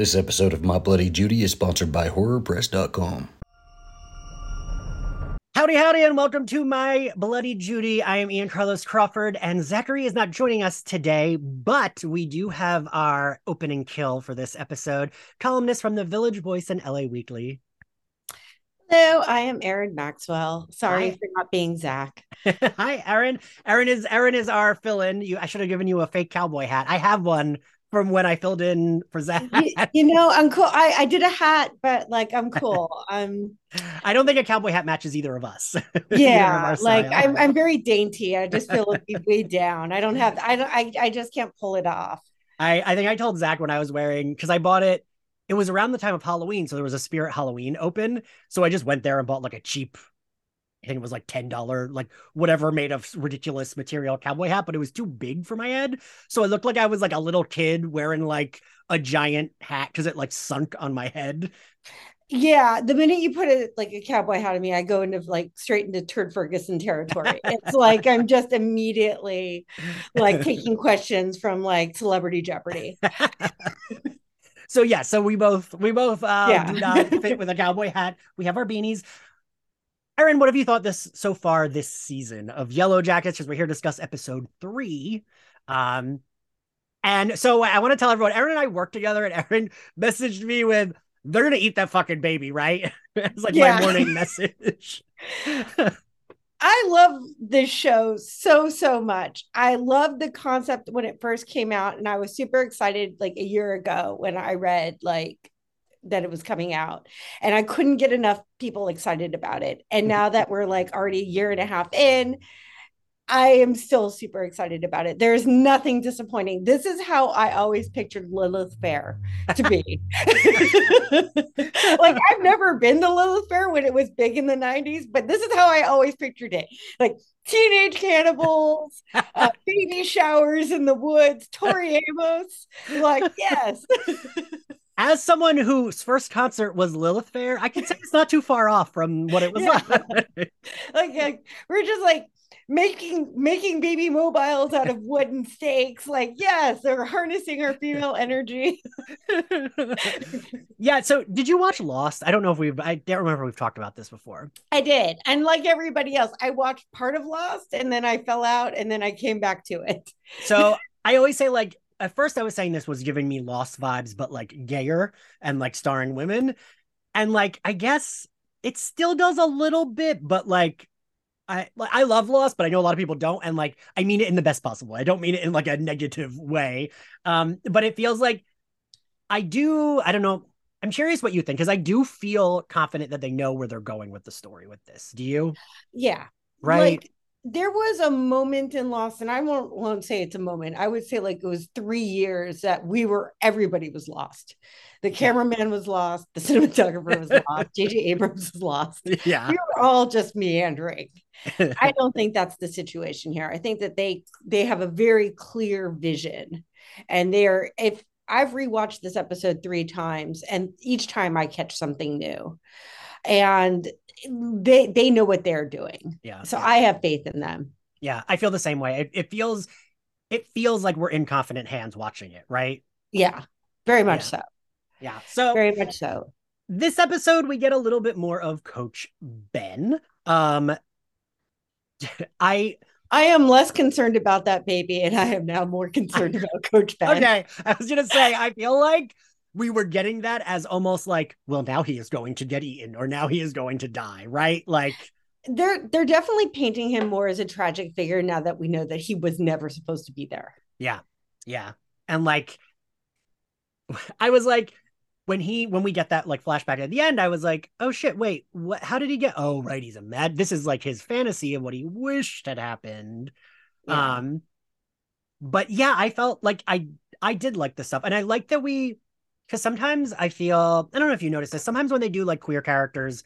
This episode of My Bloody Judy is sponsored by HorrorPress.com. Howdy, howdy, and welcome to my Bloody Judy. I am Ian Carlos Crawford, and Zachary is not joining us today, but we do have our opening kill for this episode. Columnist from the Village Voice and LA Weekly. Hello, I am Erin Maxwell. Sorry Hi. for not being Zach. Hi, Erin. Erin is Erin is our fill-in. You, I should have given you a fake cowboy hat. I have one from when I filled in for Zach. you, you know, I'm cool. I, I did a hat, but like I'm cool. I'm I don't think a cowboy hat matches either of us. Of yeah, like. I'm I'm very dainty. I just feel way down. I don't have I don't I, I just can't pull it off. I, I think I told Zach when I was wearing because I bought it. It was around the time of Halloween, so there was a Spirit Halloween open. So I just went there and bought like a cheap, I think it was like ten dollar, like whatever made of ridiculous material cowboy hat, but it was too big for my head. So it looked like I was like a little kid wearing like a giant hat because it like sunk on my head. Yeah, the minute you put it like a cowboy hat on me, I go into like straight into Turd Ferguson territory. It's like I'm just immediately like taking questions from like Celebrity Jeopardy. so yeah, so we both we both uh, Yeah. do not fit with a cowboy hat. We have our beanies. Erin, what have you thought this so far this season of Yellow Jackets? Because we're here to discuss episode three. Um, and so I want to tell everyone, Erin and I worked together, and Erin messaged me with, "They're gonna eat that fucking baby, right?" it's like Yeah. my morning message. I love this show so so much. I love the concept when it first came out, and I was super excited like a year ago when I read like that it was coming out, and I couldn't get enough people excited about it. And now that we're like already a year and a half in, I am still super excited about it. There's nothing disappointing. This is how I always pictured Lilith Fair to be. like I've never been to Lilith Fair when it was big in the 90s, but this is how I always pictured it. Like teenage cannibals, uh, baby showers in the woods, Tori Amos. Like, yes. As someone whose first concert was Lilith Fair, I can say it's not too far off from what it was Yeah. like. like, like we're just like making making baby mobiles out of wooden stakes. Like, yes, they're harnessing our female energy. yeah. So, did you watch Lost? I don't know if we've. I don't remember if we've talked about this before. I did. And like everybody else, I watched part of Lost and then I fell out and then I came back to it. So I always say like at first I was saying this was giving me Lost vibes, but like gayer and like starring women, and like I guess it still does a little bit, but like. I like I love Lost, but I know a lot of people don't, and like I mean it in the best possible. way. I don't mean it in like a negative way. Um, but it feels like I do. I don't know. I'm curious what you think because I do feel confident that they know where they're going with the story with this. Do you? Yeah. Right. Like there was a moment in Lost, and I won't won't say it's a moment. I would say like it was three years that we were everybody was lost. The cameraman was lost, the cinematographer was lost, JJ Abrams was lost. yeah. We were all just meandering. I don't think that's the situation here. I think that they they have a very clear vision, and they're if I've rewatched this episode three times, and each time I catch something new, and they they know what they're doing. yeah. So yeah. I have faith in them. Yeah, I feel the same way. It, it feels it feels like we're in confident hands watching it, right? Yeah, very much Yeah. so. Yeah. So Very much so. this episode we get a little bit more of Coach Ben. Um I I am less concerned about that baby, and I am now more concerned about Coach Ben. okay, I was gonna say I feel like we were getting that as almost like, well, now he is going to get eaten, or now he is going to die, right? Like They're they're definitely painting him more as a tragic figure now that we know that he was never supposed to be there. Yeah. Yeah. And like I was like when he when we get that like flashback at the end, I was like, oh shit, wait, what how did he get oh right, he's a mad this is like his fantasy of what he wished had happened. Yeah. Um but yeah, I felt like I I did like the stuff. And I like that we because sometimes I feel I don't know if you noticed this, sometimes when they do like queer characters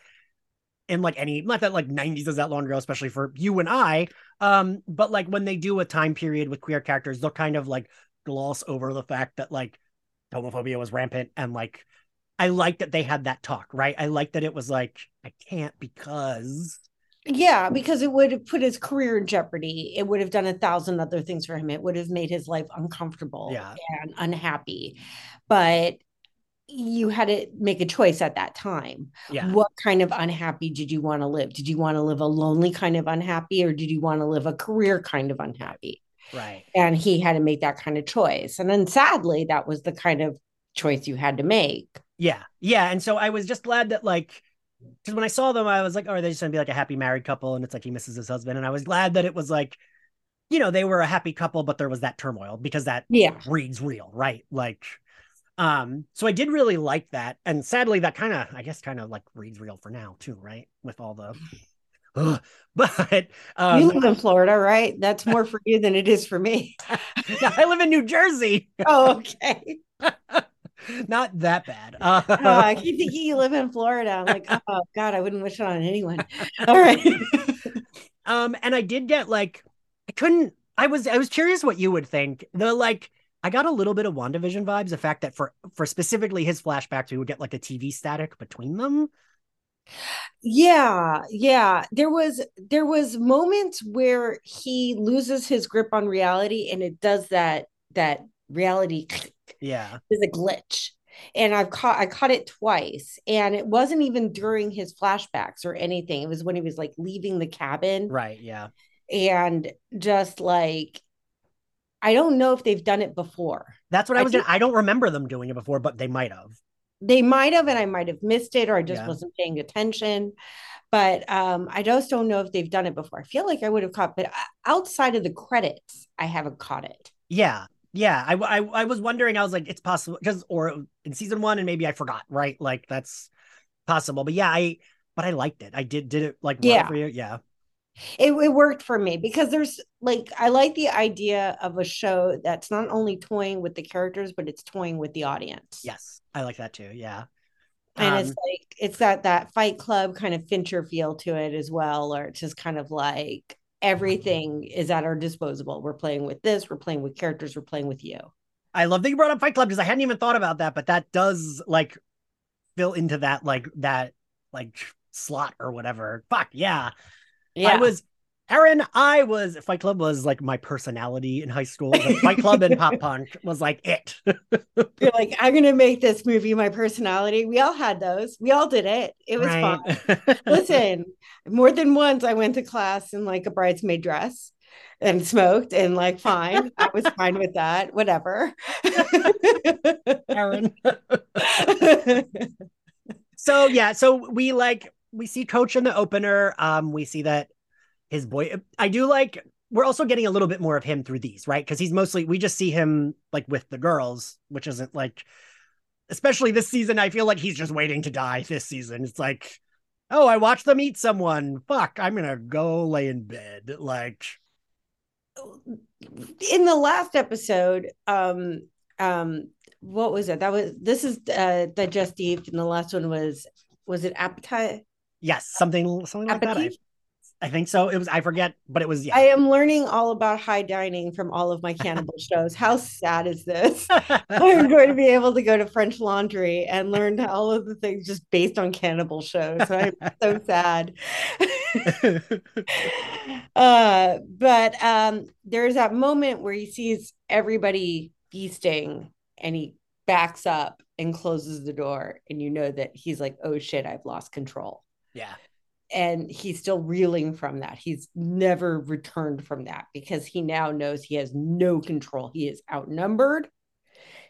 in like any not that like 90s is that long ago, especially for you and I. Um, but like when they do a time period with queer characters, they'll kind of like gloss over the fact that like homophobia was rampant and like I like that they had that talk, right? I like that it was like, I can't because Yeah, because it would have put his career in jeopardy. It would have done a thousand other things for him. It would have made his life uncomfortable Yeah. and unhappy. But you had to make a choice at that time. Yeah. What kind of unhappy did you want to live? Did you want to live a lonely kind of unhappy or did you want to live a career kind of unhappy? Right. And he had to make that kind of choice. And then sadly, that was the kind of choice you had to make. Yeah. Yeah. And so I was just glad that like because when I saw them, I was like, oh, they're just gonna be like a happy married couple, and it's like he misses his husband. And I was glad that it was like, you know, they were a happy couple, but there was that turmoil because that Yeah. reads real, right? Like, um, so I did really like that. And sadly, that kind of, I guess, kind of like reads real for now too, right? With all the Ugh. but um you live in Florida, right? That's more for you than it is for me. I live in New Jersey. Oh, okay. Not that bad. Uh, Oh, I keep thinking you live in Florida. I'm like, oh God, I wouldn't wish it on anyone. All right. Um, and I did get like I couldn't I was I was curious what you would think. The like I got a little bit of WandaVision vibes, the fact that for for specifically his flashbacks, we would get like a TV static between them. Yeah, yeah. There was there was moments where he loses his grip on reality and it does that that reality Yeah. is a glitch. And I've caught I caught it twice. And it wasn't even during his flashbacks or anything. It was when he was like leaving the cabin Right. Yeah. and just like I don't know if they've done it before. That's what I I was think- I don't remember them doing it before, but they might have. They might have, and I might have missed it, or I just Yeah. wasn't paying attention. But um, I just don't know if they've done it before. I feel like I would have caught, but uh, outside of the credits, I haven't caught it. Yeah. Yeah. I I, I was wondering, I was like, it's possible because or in season one, and maybe I forgot, right? Like that's possible. But yeah, I but I liked it. I did did it like well Yeah. for you. Yeah. It, it worked for me because there's like I like the idea of a show that's not only toying with the characters but it's toying with the audience. Yes. I like that too. Yeah. And it's Um, like it's that that Fight Club kind of Fincher feel to it as well, or it's just kind of like everything is at our disposal. We're playing with this, we're playing with characters, we're playing with you. I love that you brought up Fight Club because I hadn't even thought about that, but that does like fill into that like that like slot or whatever. Fuck yeah. I was Erin, I was Fight Club was like my personality in high school. Like, Fight Club and Pop Punk was like it. You're like, I'm gonna make this movie my personality. We all had those. We all did it. It was fun. fun. Listen, more than once I went to class in like a bridesmaid dress and smoked and like fine. I was fine with that. Whatever. Erin. so yeah, so we like we see Coach in the opener. Um, we see that his boy. I do like. We're also getting a little bit more of him through these, right? Because he's mostly we just see him like with the girls, which isn't like, especially this season. I feel like he's just waiting to die this season. It's like, oh, I watched them eat someone. Fuck, I'm gonna go lay in bed. Like, in the last episode, um, um, what was it? That was this is uh Digestif, and the last one was was it appetite? Yes, something something like that. I, I think so. It was. I forget, but it was. Yeah. I am learning all about high dining from all of my cannibal shows. How sad is this? I'm going to be able to go to French Laundry and learn all of the things just based on cannibal shows. I'm so sad. uh, but um, there's that moment where he sees everybody feasting and he backs up and closes the door, and you know that he's like, "Oh shit, I've lost control." Yeah. and he's still reeling from that. He's never returned from that because he now knows he has no control. He is outnumbered.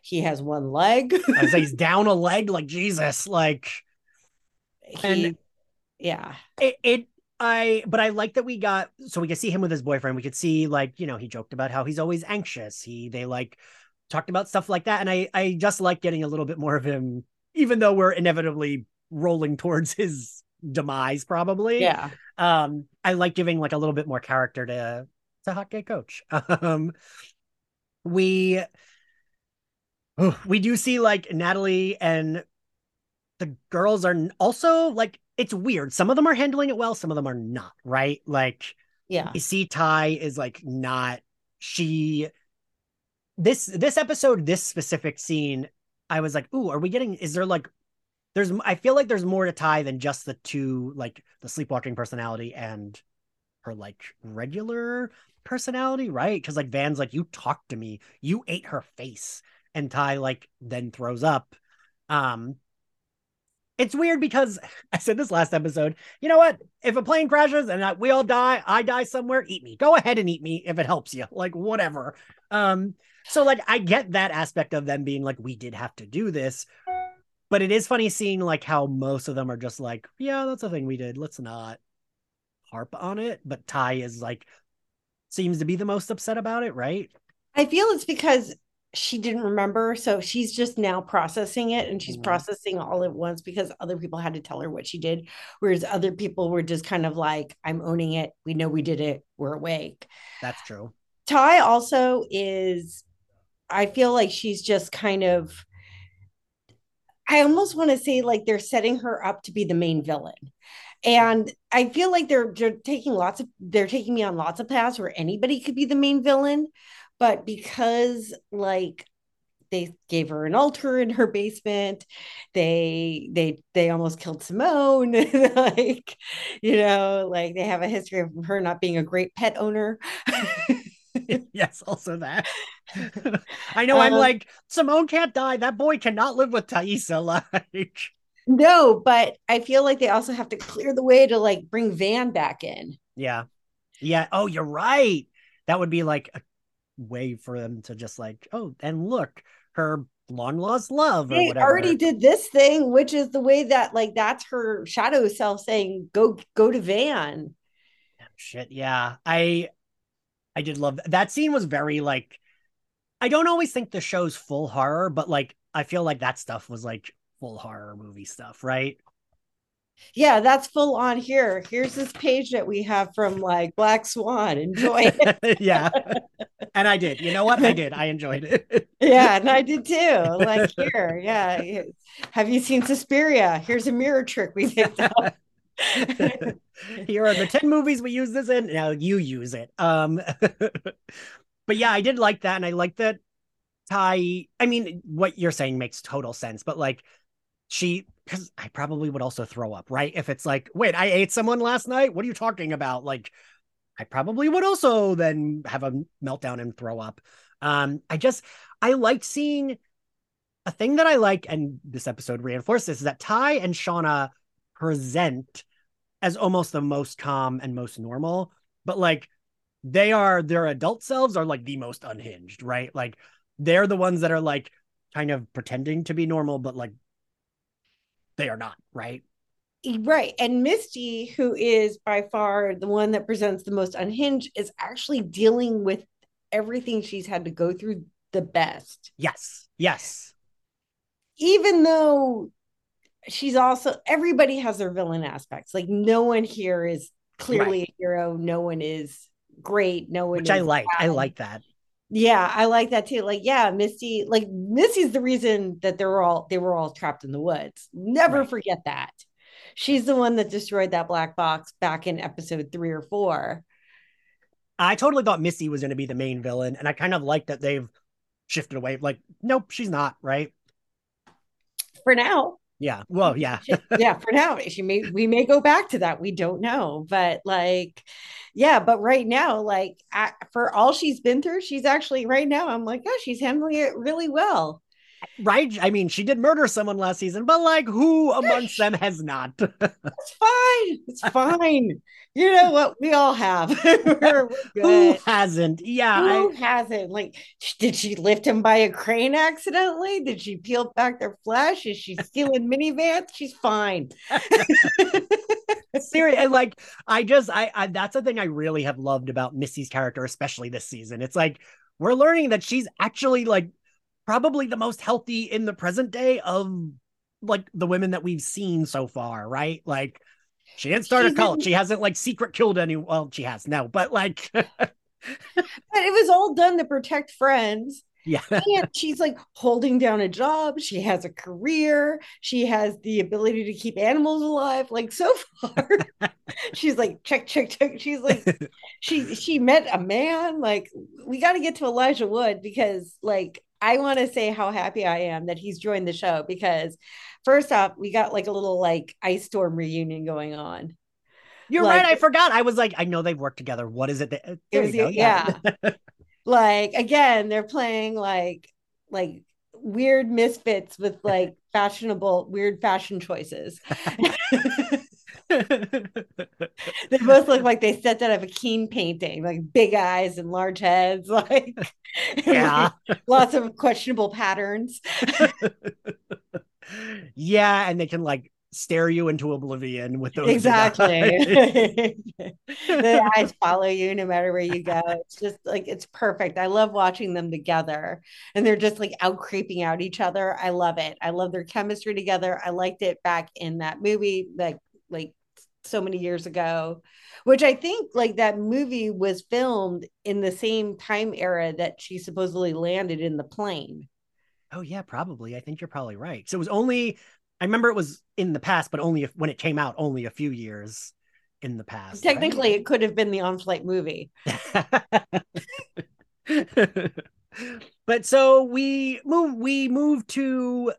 He has one leg. I like, he's down a leg, like Jesus, like he, And- yeah, it, it. I, but I like that we got so we could see him with his boyfriend. We could see like you know he joked about how he's always anxious. He they like talked about stuff like that, and I I just like getting a little bit more of him, even though we're inevitably rolling towards his demise probably. yeah. um i like giving like a little bit more character to to hot gay coach um we oh, we do see like natalie and the girls are also like it's weird some of them are handling it well some of them are not right like Yeah. you see tai is like not she this this episode this specific scene i was like ooh are we getting is there like there's i feel like there's more to tai than just the two like the sleepwalking personality and her like regular personality right because like van's like you talked to me you ate her face and tai like then throws up Um, it's weird because I said this last episode. You know what? If a plane crashes and we all die, I die somewhere, eat me. Go ahead and eat me if it helps you. Like whatever. Um, so like I get that aspect of them being like, we did have to do this, but it is funny seeing like how most of them are just like, yeah, that's a thing we did. Let's not harp on it. But Tai is like seems to be the most upset about it, right? I feel it's because she didn't remember. So she's just now processing it and she's Mhm. processing all at once because other people had to tell her what she did. Whereas other people were just kind of like, I'm owning it. We know we did it. We're awake. That's true. Tai also is, I feel like she's just kind of, I almost want to say like they're setting her up to be the main villain. And I feel like they're, they're taking lots of, they're taking me on lots of paths where anybody could be the main villain. But because like they gave her an altar in her basement, they, they, they almost killed Simone. like, you know, like they have a history of her not being a great pet owner. yes, also that. I know I'm Um, like, Simone can't die. That boy cannot live with Taissa. Like, No, but I feel like they also have to clear the way to like bring Van back in. yeah. Yeah. Oh, you're right. That would be like a way for them to just like, oh, and look, her long lost love or They whatever. already did this thing, which is the way that like that's her shadow self saying, "Go, go to Van." Shit. Yeah. I I did love that. That scene was very like I don't always think the show's full horror, but like I feel like that stuff was like full horror movie stuff, right? Yeah, that's full on here. Here's this page that we have from like Black Swan. Enjoy it. yeah. And I did. You know what? I did. I enjoyed it. yeah, and I did too. Like here, yeah. Have you seen Suspiria? Here's a mirror trick we picked up. Here are the 10 movies we use this in. Now you use it. Um but yeah, I did like that. And I like that Tai. I mean, what you're saying makes total sense, but like she because I probably would also throw up, right? If it's like, wait, I ate someone last night. What are you talking about? Like, I probably would also then have a meltdown and throw up. Um, I just I like seeing a thing that I like, and this episode reinforces is that Tai and Shauna present as almost the most calm and most normal, but like they are their adult selves are like the most unhinged, right? Like they're the ones that are like kind of pretending to be normal, but like they are not, right? Right. And Misty, who is by far the one that presents the most unhinged, is actually dealing with everything she's had to go through the best. Yes. Yes. Even though she's also, everybody has their villain aspects. Like, no one here is clearly Right. a hero. No one is great. No one Which I like. I like that. Yeah, I like that too. Like, yeah, Misty, like Misty's the reason that they were all they were all trapped in the woods. Never Right. forget that. She's the one that destroyed that black box back in episode three or four. I totally thought Misty was going to be the main villain, and I kind of like that they've shifted away. Like, nope, she's not, right? For now. Yeah. Well, yeah. Yeah, for now. She may we may go back to that. We don't know. But like, yeah, but right now, like I, for all she's been through, she's actually right now, I'm like, oh, she's handling it really well. Right. I mean, she did murder someone last season, but like, who amongst them has not? It's fine. It's fine. You know what? We all have. who hasn't? Yeah. I, Who hasn't? Like, did she lift him by a crane accidentally? Did she peel back their flesh? Is she stealing minivans? She's fine. Seriously, like I just I, I that's the thing I really have loved about Misty's character, especially this season. It's like we're learning that she's actually like probably the most healthy in the present day of like the women that we've seen so far, right? Like she didn't start a cult. She hasn't like secret killed any. Well, she has now, but like But it was all done to protect friends. Yeah, And she's like holding down a job. She has a career. She has the ability to keep animals alive. Like so far, she's like check, check, check. She's like she she met a man. Like we got to get to Elijah Wood because like I want to say how happy I am that he's joined the show because first off, we got like a little like ice storm reunion going on. you're Like- right. I forgot. I was like, I know they've worked together. What is it? That, uh, there was you go. the- yeah. Like again they're playing like like weird misfits with like fashionable weird fashion choices. they both look like they stepped out of a Keane painting, like big eyes and large heads, like Yeah. lots of questionable patterns. yeah, and they can like stare you into oblivion with those Exactly. the eyes follow you no matter where you go. It's just like it's perfect. I love watching them together. And they're just like out creeping out each other. I love it. I love their chemistry together. I liked it back in that movie like like so many years ago, which I think like that movie was filmed in the same time era that she supposedly landed in the plane. Oh yeah, probably. I think you're probably right. So it was only I remember it was in the past, but only if, when it came out, only a few years in the past. Technically, it could have been the on-flight movie. but so we move we move to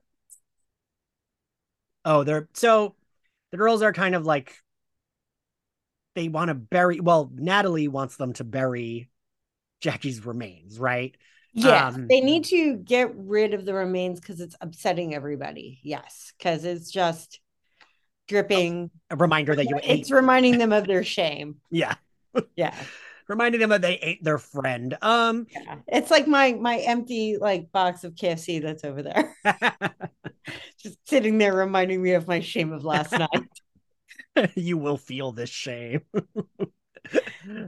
Oh, they're so the girls are kind of like they want to bury well, Natalie wants them to bury Jackie's remains, right? Yes, Um, they need to get rid of the remains because it's upsetting everybody. Yes, because it's just dripping. A reminder that you ate. It's reminding them of their shame. Yeah. Yeah, Reminding them that they ate their friend. Um yeah. It's like my my empty like box of KFC that's over there, just sitting there reminding me of my shame of last night. you will feel this shame.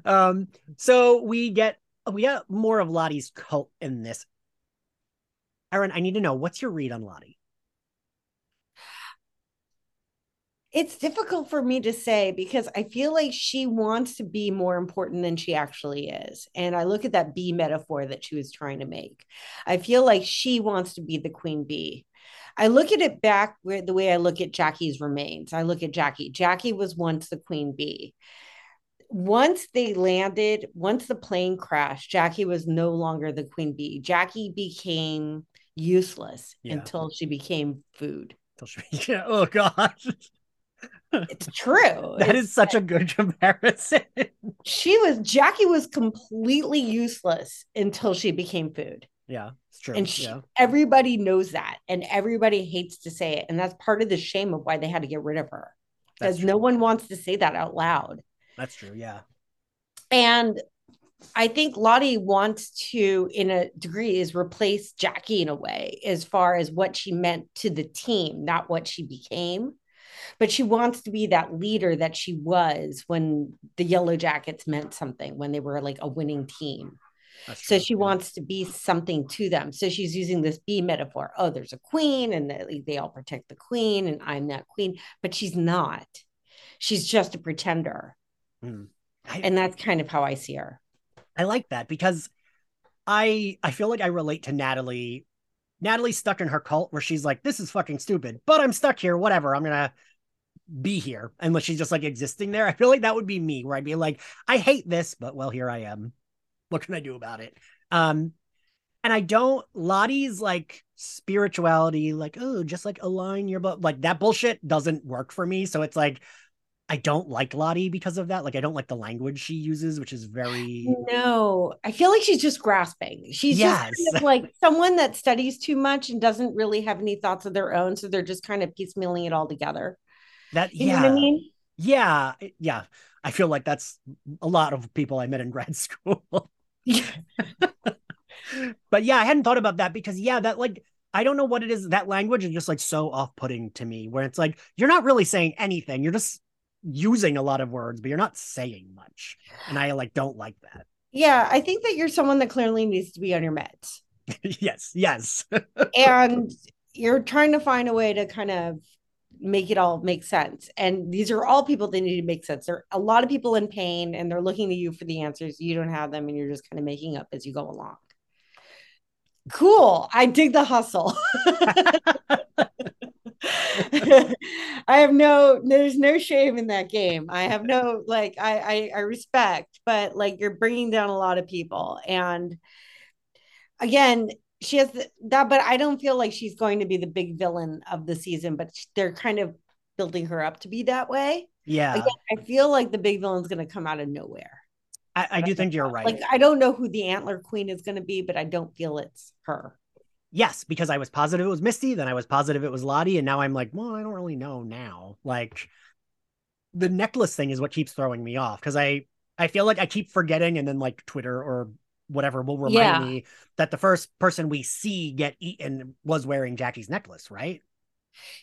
um, so we get we get more of Lottie's cult in this. Erin, I need to know what's your read on Lottie? It's difficult for me to say because I feel like she wants to be more important than she actually is. And I look at that bee metaphor that she was trying to make. I feel like she wants to be the queen bee. I look at it back where the way I look at Jackie's remains. I look at Jackie. Jackie was once the queen bee. Once they landed, once the plane crashed, Jackie was no longer the queen bee. Jackie became useless Yeah. until she became food. Till she- Yeah, oh gosh. It's true. That It's- is such a good comparison. she was Jackie was completely useless until she became food. yeah, it's true. And she, yeah. everybody knows that and everybody hates to say it and that's part of the shame of why they had to get rid of her. Because no one wants to say that out loud. That's true. Yeah. And I think Lottie wants to, in a degree, is replace Jackie in a way, as far as what she meant to the team, not what she became. But she wants to be that leader that she was when the Yellow Jackets meant something, when they were like a winning team. That's So true. she yeah. wants to be something to them. So she's using this bee metaphor. Oh, there's a queen, and they, they all protect the queen, and I'm that queen. But she's not. She's just a pretender. Mm. I- And that's kind of how I see her. I like that because I I feel like I relate to Natalie. Natalie's stuck in her cult where she's like, "This is fucking stupid," but I'm stuck here. Whatever. I'm gonna be here, unless she's just like existing there. I feel like that would be me, where I'd be like, "I hate this, but well, here I am. What can I do about it?" Um, and I don't. Lottie's like spirituality, like oh, just like align your but like that bullshit doesn't work for me. So it's like. I don't like Lottie because of that. Like, I don't like the language she uses, which is very No, I feel like she's just grasping. She's just kind of like someone that studies too much and doesn't really have any thoughts of their own. So they're just kind of piecemealing it all together. That You yeah, know what I mean? yeah, yeah. I feel like that's a lot of people I met in grad school. but yeah, I hadn't thought about that because yeah, that like I don't know what it is. That language is just like so off-putting to me, where it's like you're not really saying anything. You're just using a lot of words, but you're not saying much. And I like don't like that. Yeah, I think that you're someone that clearly needs to be on your meds. yes, yes. and you're trying to find a way to kind of make it all make sense. And these are all people that need to make sense. There are a lot of people in pain and they're looking to you for the answers. You don't have them and you're just kind of making up as you go along. Cool. I dig the hustle. I have no there's no shame in that game. I have no like I, I I respect, but like you're bringing down a lot of people and again she has the, that but I don't feel like she's going to be the big villain of the season, but they're kind of building her up to be that way. Yeah. Again, I feel like the big villain's going to come out of nowhere. I, I do think you're right. Like I don't know who the antler queen is going to be, but I don't feel it's her. Yes, because I was positive it was Misty, then I was positive it was Lottie, and now I'm like, well, I don't really know now. Like the necklace thing is what keeps throwing me off because I I feel like I keep forgetting, and then like Twitter or whatever will remind Yeah. me that the first person we see get eaten was wearing Jackie's necklace, right?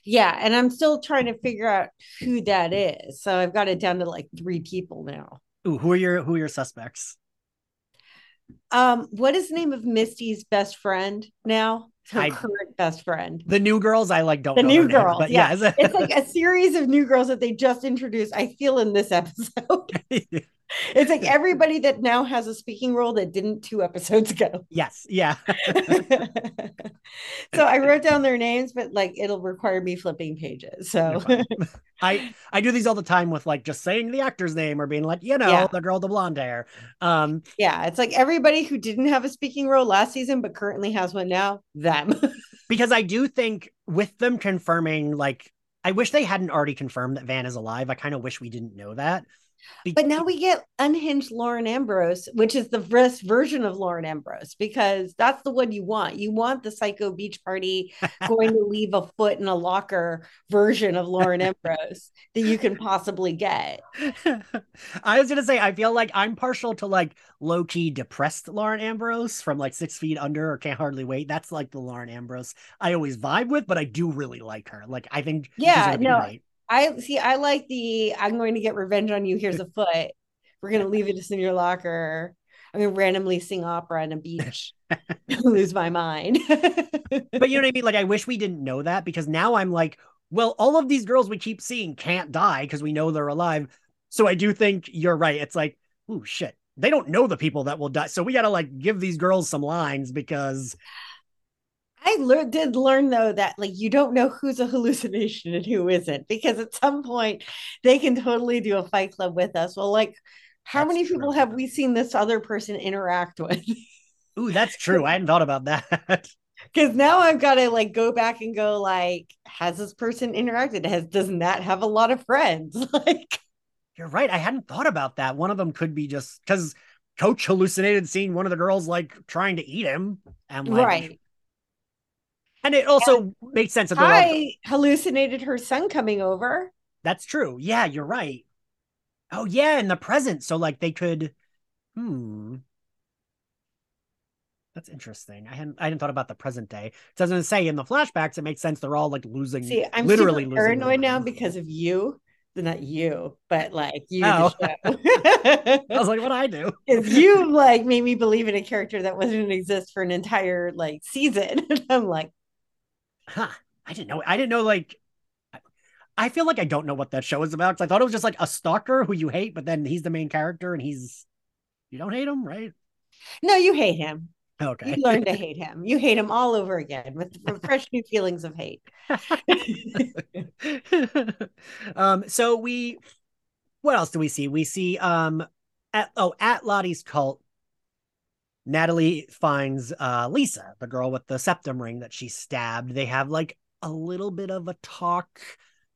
Yeah, and I'm still trying to figure out who that is. So I've got it down to like three people now. Ooh, who are your who are your suspects? Um, what is the name of Misty's best friend now? Her I- current best friend. The new girls, I like don't The know new names, girls, but yeah. yes. It's like a series of new girls that they just introduced. I feel in this episode. It's like everybody that now has a speaking role that didn't two episodes ago. yes, yeah. so I wrote down their names, but like it'll require me flipping pages. So I I do these all the time with like just saying the actor's name or being like, you know, Yeah. the girl with the blonde hair. Um, yeah, it's like everybody who didn't have a speaking role last season but currently has one now, them. because I do think with them confirming, like, I wish they hadn't already confirmed that Van is alive. I kind of wish we didn't know that. Be- But now we get unhinged Lauren Ambrose, which is the best version of Lauren Ambrose, because that's the one you want. You want the psycho beach party going to leave a foot in a locker version of Lauren Ambrose that you can possibly get. I was gonna say I feel like I'm partial to like low key depressed Lauren Ambrose from like Six Feet Under or Can't Hardly Wait. That's like the Lauren Ambrose I always vibe with, but I do really like her. Like I think she's Yeah, gonna be no, great. I see. I like the I'm going to get revenge on you. Here's a foot. We're going to leave it just in your locker. I'm going to randomly sing opera on a beach, lose my mind. But you know what I mean? Like I wish we didn't know that because now I'm like, well, all of these girls we keep seeing can't die because we know they're alive. So I do think you're right. It's like, ooh, shit. They don't know the people that will die. So we gotta like give these girls some lines because I lear- did learn though that like you don't know who's a hallucination and who isn't because at some point they can totally do a fight club with us. Well, like how That's many people have we seen this other person interact with? ooh, that's true. I hadn't thought about that. Because now I've got to like go back and go like, has this person interacted? Has doesn't that have a lot of friends? Like, You're right. I hadn't thought about that. One of them could be just because Coach hallucinated seeing one of the girls like trying to eat him, and like, right? And it also makes sense that I hallucinated her son coming over. that's true. Yeah, you're right. Oh yeah, in the present, so like they could. Hmm. That's interesting. I hadn't I hadn't thought about the present day. So I was gonna say in the flashbacks, it makes sense they're all like losing. See, I'm literally losing. paranoid now because of you. Not you, but like you, Oh. I was like, what I do? Because you like made me believe in a character that wasn't exist for an entire like season. And I'm like, Huh. I didn't know. I didn't know like. I- feel like I don't know what that show is about because I thought it was just like a stalker who you hate, but then he's the main character and he's you don't hate him, right? no, you hate him. Okay. You learn to hate him. You hate him all over again with fresh new feelings of hate. um, so we what else do we see? We see um at oh at Lottie's cult, Natalie finds uh Lisa, the girl with the septum ring that she stabbed. They have like a little bit of a talk.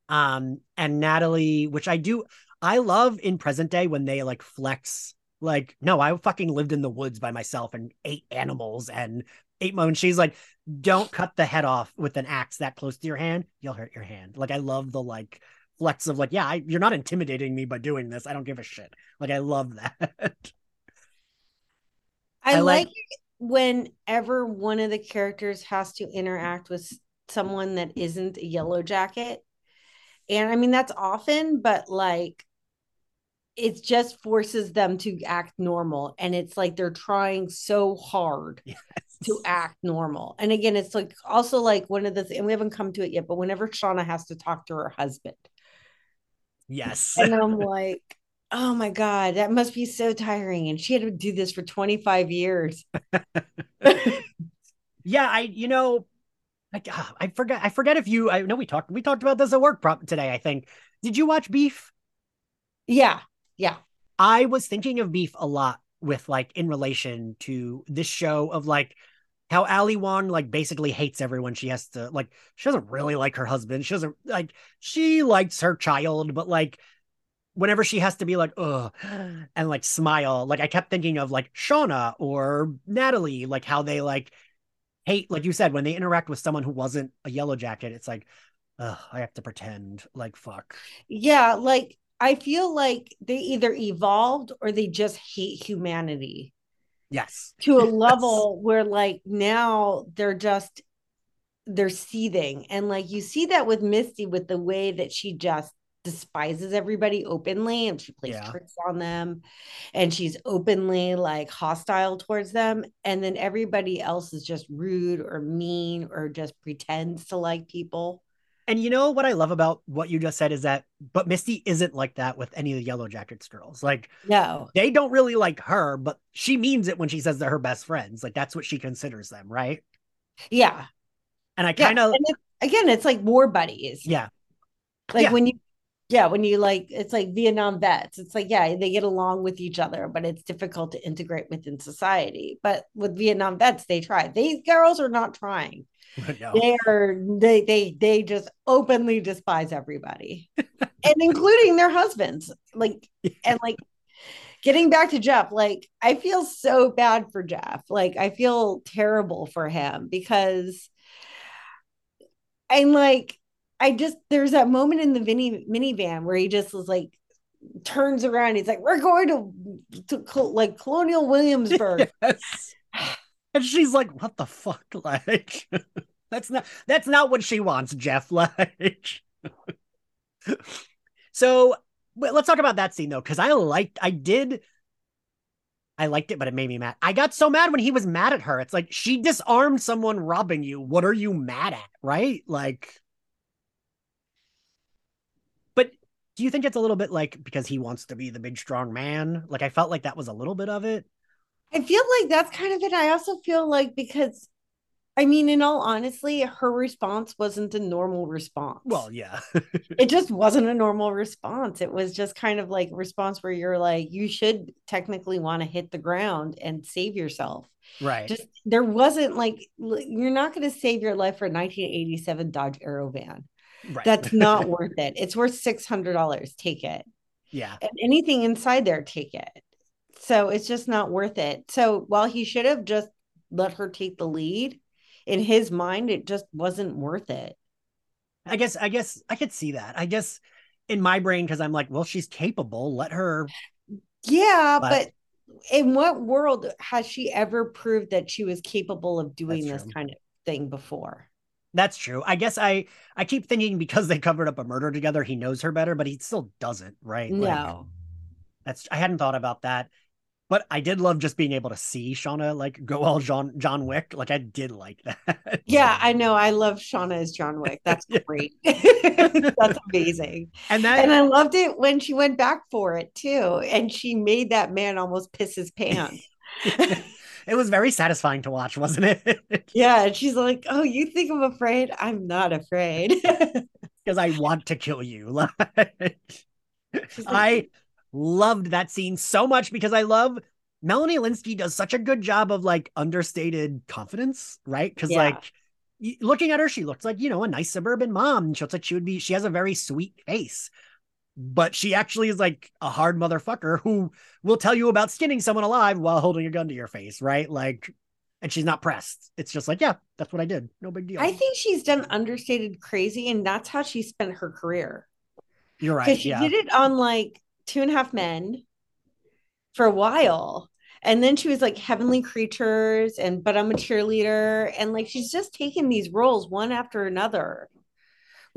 Um, and Natalie, which I do I love in present day when they like flex like, no, I fucking lived in the woods by myself and ate animals and ate my own. She's like, don't cut the head off with an axe that close to your hand. You'll hurt your hand. Like, I love the like flex of like, yeah, I, you're not intimidating me by doing this. I don't give a shit. Like, I love that. I, I like- like, whenever one of the characters has to interact with someone that isn't a yellow jacket. And I mean, that's often, but like it just forces them to act normal. And it's like they're trying so hard to act normal. And again, it's like also like one of the, th- and we haven't come to it yet, but whenever Shauna has to talk to her husband, yes. and I'm like, oh my God, that must be so tiring. And she had to do this for 25 years. yeah, I, you know, I, ah, I forget, I forget if you, I know we talked, we talked about this at work prop today, I think. Did you watch Beef? Yeah. Yeah. I was thinking of Beef a lot with like in relation to this show of like how Ali Wong like basically hates everyone. She has to like she doesn't really like her husband. She doesn't like she likes her child, but like whenever she has to be like ugh and like smile, like I kept thinking of like Shauna or Natalie, like how they like hate, like you said, when they interact with someone who wasn't a yellow jacket, it's like, ugh, I have to pretend like fuck. Yeah, like I feel like they either evolved or they just hate humanity Yes. to a Yes. level where like now they're just they're seething and like you see that with Misty with the way that she just despises everybody openly and she plays Yeah. tricks on them and she's openly like hostile towards them and then everybody else is just rude or mean or just pretends to like people And you know what I love about what you just said is that, but Misty isn't like that with any of the Yellow Jackets girls. Like no they don't really like her, but she means it when she says they're her best friends. Like that's what she considers them, right? yeah And I yeah kind of, it, again it's like war buddies yeah, like Yeah. when you yeah when you like it's like vietnam vets it's like yeah they get along with each other but it's difficult to integrate within society. But with vietnam vets they try. These girls are not trying. No. they are they they they just openly despise everybody and including their husbands. Like and like getting back to jeff like i feel so bad for jeff. Like i feel terrible for him because and like I just there's that moment in the mini minivan where he just was like turns around. He's like, "We're going to, to like Colonial Williamsburg." Yes. And she's like, what the fuck? Like, that's not that's not what she wants, Jeff. Like so let's talk about that scene though, because I liked I did I liked it, but it made me mad. I got so mad when he was mad at her. It's like she disarmed someone robbing you. What are you mad at? Right? Like but do you think it's a little bit like because he wants to be the big strong man? Like I felt like that was a little bit of it. I feel like that's kind of it. I also feel like because I mean, in all honestly, her response wasn't a normal response. Well, yeah. it just wasn't a normal response. It was just kind of like response where you're like, you should technically want to hit the ground and save yourself. right. Just there wasn't like you're not going to save your life for a 1987 Dodge Aerovan. Right. That's not worth it. It's worth six hundred dollars. Take it. yeah. And anything inside there, take it. So it's just not worth it. So while he should have just let her take the lead, in his mind, it just wasn't worth it. I guess I guess I could see that. I guess in my brain because I'm like, well, she's capable. Let her. Yeah, But- but, in what world has she ever proved that she was capable of doing That's this true. kind of thing before? That's true. I guess I I keep thinking because they covered up a murder together, he knows her better, but he still doesn't. Right? Like, No. that's I hadn't thought about that. But I did love just being able to see Shauna like go all John John Wick. Like I did like that. Yeah, I know. I love Shauna as John Wick. That's great. That's amazing. and that And I loved it when she went back for it too. And she made that man almost piss his pants. It was very satisfying to watch, wasn't it? yeah. And she's like, Oh, you think I'm afraid? I'm not afraid. Because I want to kill you. Like I loved that scene so much because I love Melanie Lynskey does such a good job of like understated confidence, right? Because Yeah. like looking at her, she looks like you know a nice suburban mom. She looks like she would be. She has a very sweet face, but she actually is like a hard motherfucker who will tell you about skinning someone alive while holding a gun to your face, right? Like, and she's not pressed. It's just like, yeah, that's what I did. No big deal. I think she's done understated crazy, and that's how she spent her career. You're right. she Yeah. did it on like Two and a Half Men for a while, and then she was like Heavenly Creatures and But I'm a Cheerleader, and like she's just taken these roles one after another,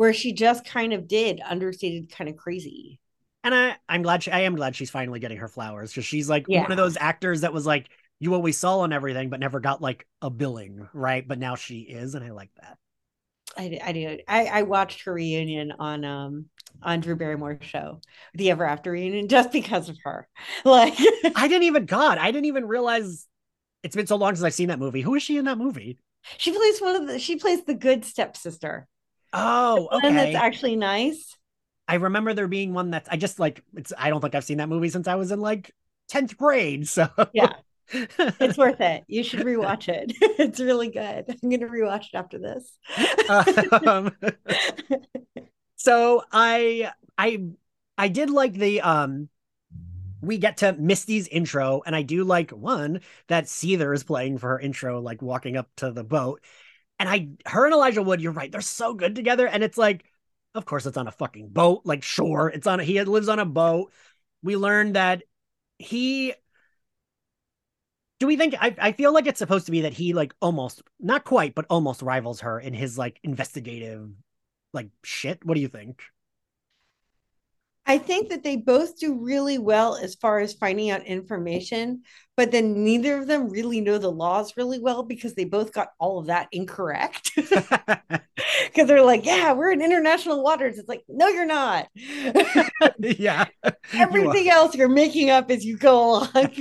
where she just kind of did understated, kind of crazy. And I, I'm glad she, I am glad she's finally getting her flowers because she's like Yeah. one of those actors that was like you always saw on everything, but never got like a billing, right? But now she is, and I like that. I I do. I, I watched her reunion on um on Drew Barrymore's show, the Ever After reunion, just because of her. Like I didn't even God, I didn't even realize it's been so long since I've seen that movie. Who is she in that movie? she plays one of the she plays the good stepsister. Oh, One that's actually nice. I remember there being one that's I just like it's. I don't think I've seen that movie since I was in like tenth grade. So Yeah. It's worth it. You should rewatch it. it's really good. I'm gonna rewatch it after this. um, so I I I did like the um we get to Misty's intro, and I do like one that Seether is playing for her intro, like walking up to the boat. And I, her and Elijah Wood, you're right, they're so good together. And it's like, of course, it's on a fucking boat. Like, sure, it's on. A, he lives on a boat. We learned that he. Do we think? I, I feel like it's supposed to be that he like almost, not quite, but almost rivals her in his like investigative, like shit. What do you think? I think that they both do really well as far as finding out information, but then neither of them really know the laws really well because they both got all of that incorrect. Because they're like, yeah, we're in international waters. It's like, no, you're not. yeah. Everything you else you're making up as you go along.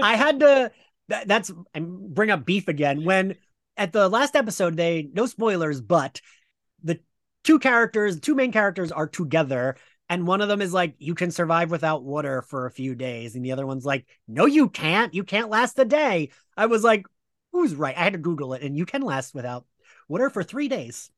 I had to, that, that's, I bring up beef again. When at the last episode, they, no spoilers, but the two characters, two main characters are together and one of them is like you can survive without water for a few days. And the other one's like no you can't. You can't last a day. I was like who's right? I had to google it and you can last without water for three days.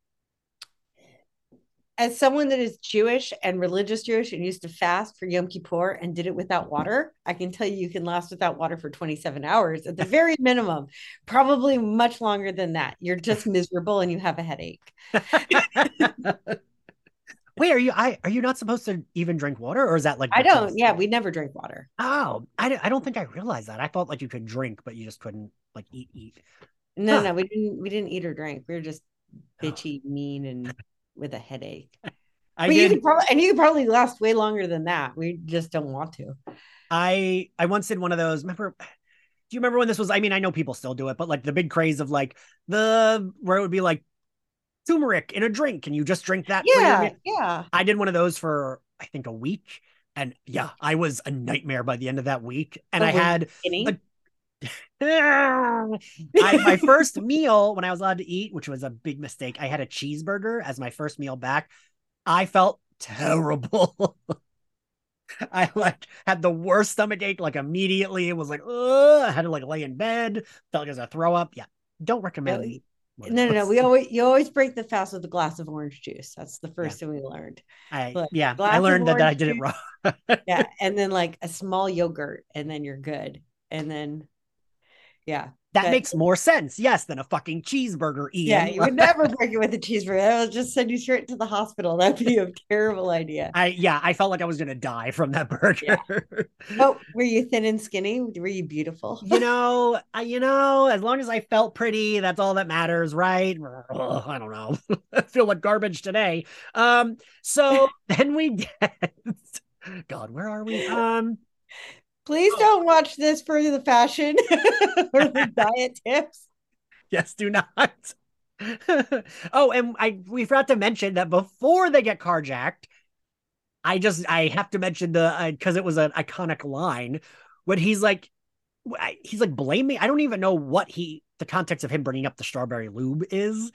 As someone that is jewish and religious jewish and used to fast for yom kippur and did it without water i can tell you you can last without water for 27 hours at the very minimum probably much longer than that. You're just miserable and you have a headache Wait, are you I are you not supposed to even drink water or is that like I don't yeah, we never drink water. Oh, I, I don't think I realized that. I thought like you could drink but you just couldn't like eat eat. No, huh. no, we didn't we didn't eat or drink. We were just oh. bitchy, oh. mean and with a headache. I but did, you could probably and you could probably last way longer than that. We just don't want to. I I once did one of those. Remember do you remember when this was? I mean, I know people still do it, but like the big craze of like the where it would be like turmeric in a drink and you just drink that. Yeah. Yeah. I did one of those for I think a week. And yeah, I was a nightmare by the end of that week. And oh, I had a, I, my first meal when I was allowed to eat, which was a big mistake, I had a cheeseburger as my first meal back. I felt terrible. I like had the worst stomach ache like immediately. It was like, I had to like lay in bed, felt like I was a throw up. Yeah. Don't recommend really? No, no, no. We always you always break the fast with a glass of orange juice. That's the first yeah. thing we learned. I yeah, I learned that, that I did it wrong. yeah, and then like a small yogurt, and then you're good. And then, yeah, that makes more sense, yes, than a fucking cheeseburger. Ian. Yeah, you would never break it with a cheeseburger. That would just send you straight to the hospital. That'd be a terrible idea. I yeah, I felt like I was gonna die from that burger. Yeah. Oh, were you thin and skinny? Were you beautiful? You know, I, you know, as long as I felt pretty, that's all that matters, right? Ugh, I don't know. I feel like garbage today. Um, so then we get God, where are we? Um Please oh. don't watch this for the fashion or the diet tips. Yes, do not. oh, and I we forgot to mention that before they get carjacked, I just I have to mention the because uh, it was an iconic line when he's like he's like blaming I don't even know what he the context of him bringing up the strawberry lube is,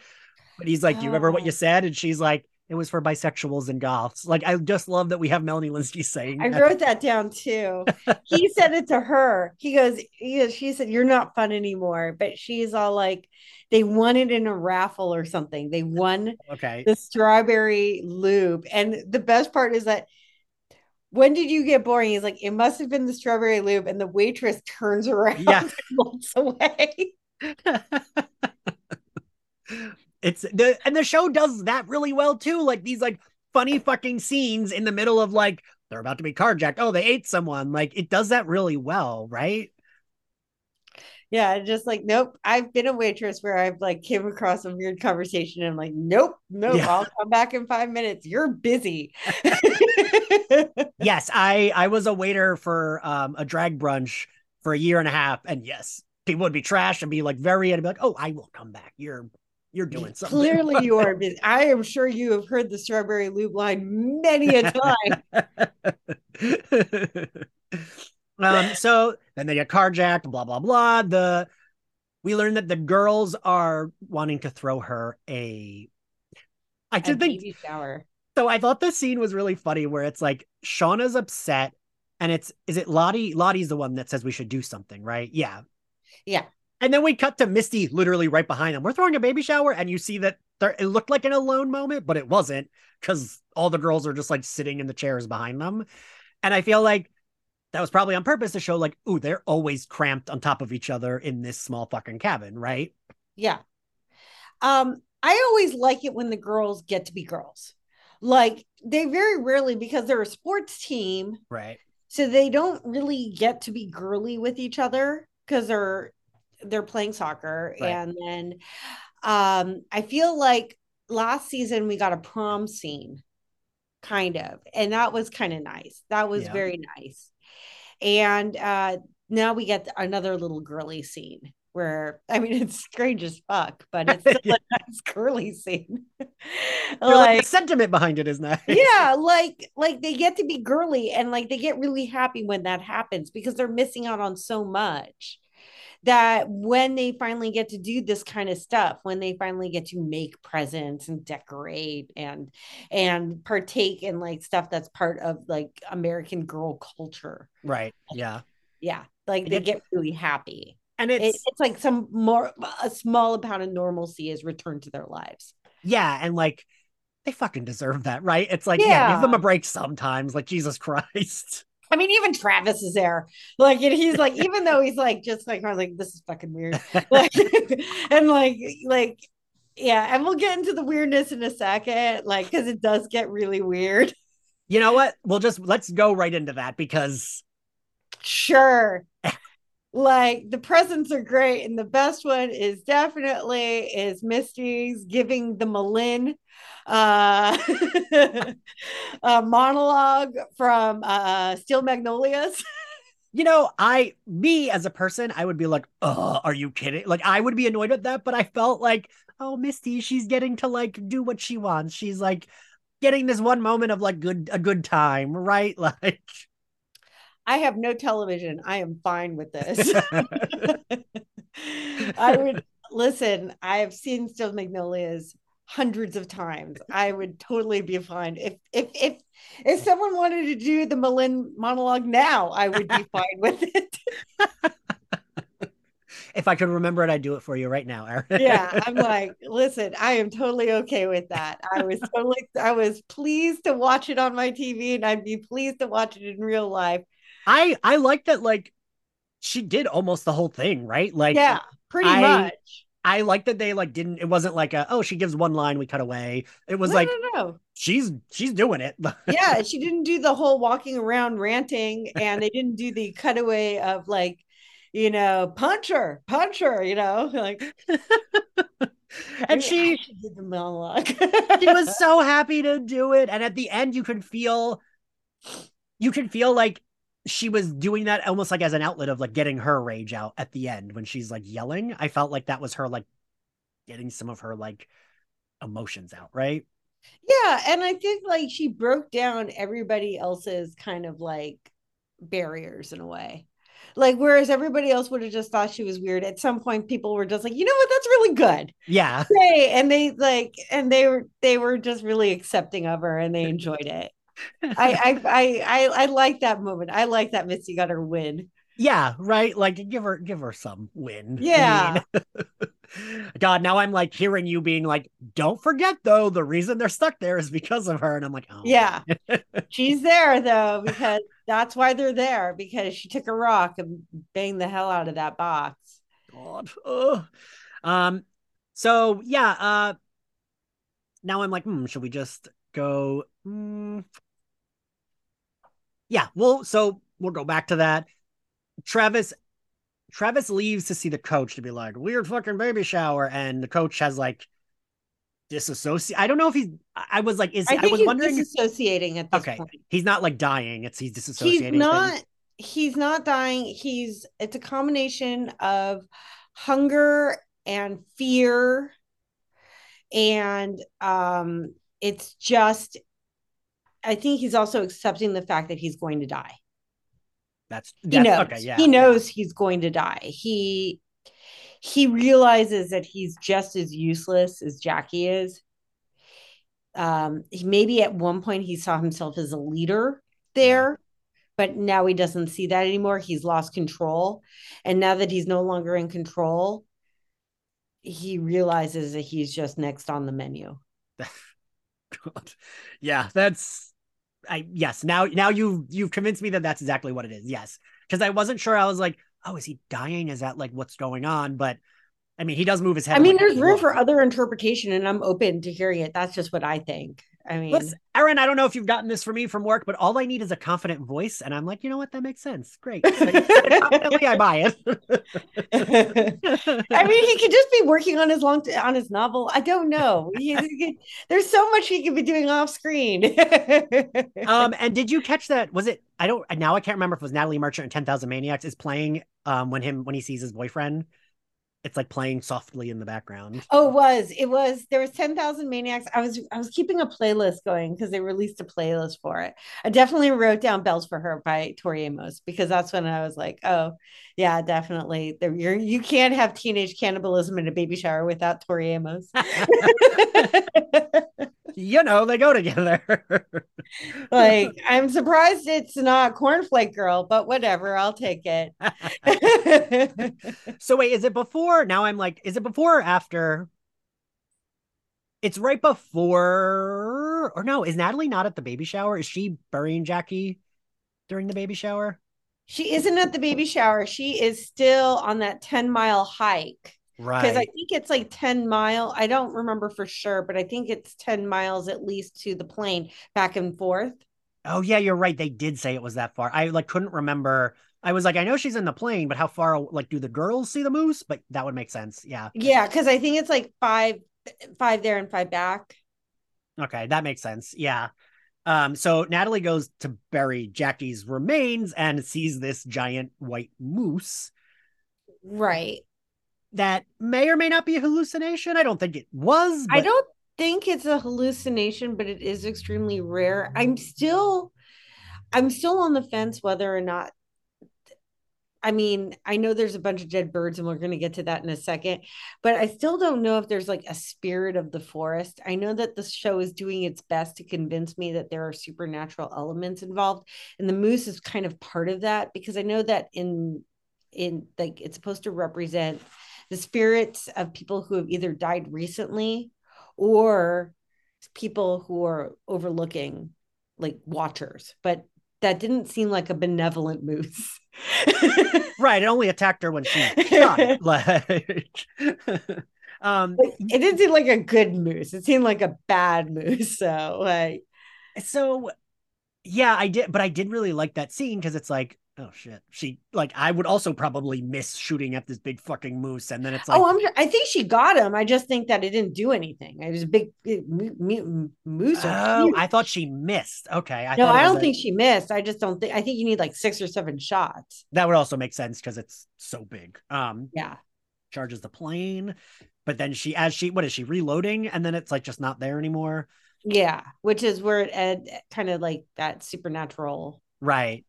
but he's like, oh. "Do you remember what you oh. said?" And she's like, it was for bisexuals and goths. Like I just love that we have Melanie Lynskey saying. I that. wrote that down too. he said it to her. He goes, he goes, she said, "You're not fun anymore." But she's all like, they won it in a raffle or something. They won okay the strawberry lube, and the best part is that. When did you get boring? He's like, it must have been the strawberry lube, and the waitress turns around yeah. and walks away. It's the and the show does that really well too. Like these like funny fucking scenes in the middle of like they're about to be carjacked. Oh, they ate someone. Like it does that really well, right? Yeah, just like nope. I've been a waitress where I've like came across a weird conversation and I'm like, nope, nope. Yeah. I'll come back in five minutes. You're busy. yes, I I was a waiter for um a drag brunch for a year and a half, and yes, people would be trashed and be like very and be like, oh, I will come back. You're you're doing something. Clearly, you are busy. I am sure you have heard the strawberry lube line many a time. um, so then they get carjacked, blah blah blah. The we learn that the girls are wanting to throw her a. I did think shower. So I thought the scene was really funny, where it's like Shauna's upset, and it's is it Lottie? Lottie's the one that says we should do something, right? Yeah. Yeah. And then we cut to Misty literally right behind them. We're throwing a baby shower, and you see that there, it looked like an alone moment, but it wasn't because all the girls are just like sitting in the chairs behind them. And I feel like that was probably on purpose to show like, ooh, they're always cramped on top of each other in this small fucking cabin, right? Yeah. Um, I always like it when the girls get to be girls. Like they very rarely, because they're a sports team, Right. so they don't really get to be girly with each other because they're they're playing soccer. Right. And then um, I feel like last season we got a prom scene, kind of, and that was kind of nice. That was Yeah. very nice. And uh, now we get another little girly scene where I mean it's strange as fuck, but it's still a nice girly scene. Like, like the sentiment behind it is nice. yeah, like like they get to be girly and like they get really happy when that happens because they're missing out on so much that when they finally get to do this kind of stuff when they finally get to make presents and decorate and and partake in like stuff that's part of like American girl culture Right. Yeah. yeah like And they get really happy And it, it's it's like some more a small amount of normalcy is returned to their lives yeah, and like they fucking deserve that, right? It's like, yeah, give them a break sometimes. Like Jesus Christ. I mean, even Travis is there. Like, and he's like, even though he's like, just like, I'm like, this is fucking weird. Like, and like, like, yeah. And we'll get into the weirdness in a second, like, because it does get really weird. You know what? We'll just let's go right into that because Sure. Like the presents are great, and the best one is definitely is Misty's giving the M'Lynn uh, a monologue from uh, Steel Magnolias. you know, I me as a person, I would be like, "Oh, are you kidding?" Like I would be annoyed at that, but I felt like, "Oh, Misty, she's getting to like do what she wants. She's like getting this one moment of like good a good time, right?" Like I have no television. I am fine with this. I would listen. I have seen Steel Magnolias hundreds of times. I would totally be fine if if if if someone wanted to do the M'Lynn monologue now. I would be fine with it. if I could remember it, I'd do it for you right now, Erin. yeah, I'm like, listen, I am totally okay with that. I was totally, I was pleased to watch it on my TV, and I'd be pleased to watch it in real life. I I like that like she did almost the whole thing, right? Like yeah, pretty I- much. I like that they like didn't it wasn't like a oh she gives one line we cut away. It was no, like no, no. she's she's doing it. yeah, she didn't do the whole walking around ranting, and they didn't do the cutaway of like, you know, punch her, punch her, you know, like. and she she did the monologue. she was so happy to do it and at the end you could feel you could feel like she was doing that almost like as an outlet of like getting her rage out at the end when she's like yelling i felt like that was her like getting some of her like emotions out right Yeah, and I think like she broke down everybody else's kind of like barriers in a way. Like whereas everybody else would have just thought she was weird. At some point, people were just like, you know what, that's really good. yeah Hey, and they like, and they were they were just really accepting of her, and they enjoyed it. I I I I, I like that moment. I like that Misty got her win. yeah right like give her give her some win I Yeah. mean- god now i'm like hearing you being like don't forget though the reason they're stuck there is because of her and i'm like oh Yeah, she's there though because that's why they're there because she took a rock and banged the hell out of that box. God. Ugh. Um. So yeah. Uh. Now I'm like, hmm. Should we just go? Hmm. Yeah. Well. So we'll go back to that. Travis. Travis leaves to see the coach to be like weird fucking baby shower, and the coach has like disassociate. I don't know if he's. I was like, is I I, was he's wondering. disassociating at this okay, point. he's not like dying. It's he's He's disassociating. things. not. He's not dying. He's. It's a combination of hunger and fear, and um, it's just. I think he's also accepting the fact that he's going to die. That's, He that's knows. okay. Yeah. he knows he's going to die. He he realizes that he's just as useless as Jackie is. Um, he, maybe at one point he saw himself as a leader there, but now he doesn't see that anymore. He's lost control, and now that he's no longer in control, he realizes that he's just next on the menu. God. Yeah, that's I yes, now now you you've convinced me that that's exactly what it is. Yes, because I wasn't sure. I was like, oh, is he dying? Is that like what's going on? But I mean, he does move his head. I mean, like, there's room for other interpretation, and I'm open to hearing it. That's just what I think. I mean, Listen, Erin, I don't know if you've gotten this from me from work, but all I need is a confident voice, and I'm like, you know what, that makes sense. Great, so confidently, I buy it. I mean, he could just be working on his long on his novel. I don't know. He, he, there's so much he could be doing off screen. um, and did you catch that? Was it? I don't now. I can't remember if it was Natalie Merchant and Ten Thousand Maniacs is playing um when him when he sees his boyfriend it's like playing softly in the background. Oh, it was. It was. There was 10,000 Maniacs. I was I was keeping a playlist going because they released a playlist for it. I definitely wrote down Bells for Her by Tori Amos because that's when I was like, oh, yeah, definitely. There, you're, you can't have teenage cannibalism in a baby shower without Tori Amos. you know, they go together. like, I'm surprised it's not Cornflake Girl, but whatever, I'll take it. so wait, is it before? Now I'm like, is it before or after? It's right before, or no? Is Natalie not at the baby shower? Is she burying Jackie during the baby shower? She isn't at the baby shower. She is still on that 10 mile hike. Right. Because I think it's like 10 mile. I don't remember for sure, but I think it's 10 miles at least to the plane back and forth. Oh yeah, you're right. They did say it was that far. I like couldn't remember. I was like, I know she's in the plane, but how far like do the girls see the moose? But that would make sense. Yeah. Yeah, because I think it's like five five there and five back. Okay, that makes sense. Yeah. Um, so Natalie goes to bury Jackie's remains and sees this giant white moose. Right that may or may not be a hallucination. I don't think it was. But... I don't think it's a hallucination, but it is extremely rare. I'm still I'm still on the fence whether or not I mean, I know there's a bunch of dead birds and we're going to get to that in a second, but I still don't know if there's like a spirit of the forest. I know that the show is doing its best to convince me that there are supernatural elements involved and the moose is kind of part of that because I know that in in like it's supposed to represent the spirits of people who have either died recently or people who are overlooking like watchers. But that didn't seem like a benevolent moose right it only attacked her when she shot it like um it didn't seem like a good moose it seemed like a bad moose so like so yeah i did but i did really like that scene because it's like oh shit. She like i would also probably miss shooting at this big fucking moose and then it's like oh i'm i think she got him. I just think that it didn't do anything. It was a big moose oh i thought she missed. Okay I no i don't like, think she missed. I just don't think i think you need like six or seven shots. That would also make sense because it's so big. Um yeah. charges the plane but then she as she what is she reloading? And then it's like just not there anymore? Yeah which is where it ed, kind of like that supernatural right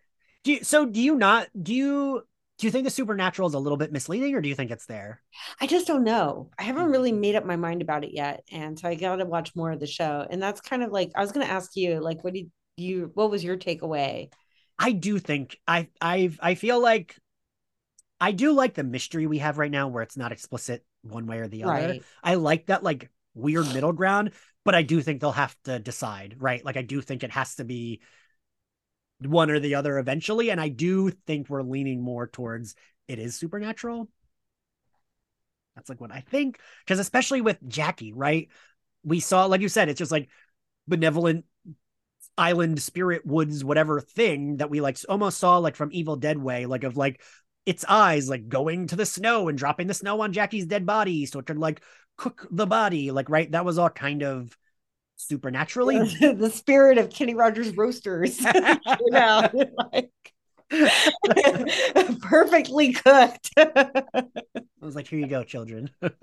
do you, so do you not do you do you think the supernatural is a little bit misleading or do you think it's there? I just don't know. I haven't mm-hmm. really made up my mind about it yet. And so I got to watch more of the show. And that's kind of like I was going to ask you like what did you what was your takeaway? I do think I I I feel like I do like the mystery we have right now where it's not explicit one way or the other. Right. I like that like weird middle ground, but I do think they'll have to decide, right? Like I do think it has to be one or the other eventually. And I do think we're leaning more towards it is supernatural. That's like what I think. Because especially with Jackie, right? We saw, like you said, it's just like benevolent island spirit woods, whatever thing that we like almost saw like from Evil Dead way, like of like its eyes like going to the snow and dropping the snow on Jackie's dead body so it could like cook the body. Like, right, that was all kind of supernaturally. the spirit of Kenny Rogers roasters. yeah, like perfectly cooked. I was like, here you go, children. Just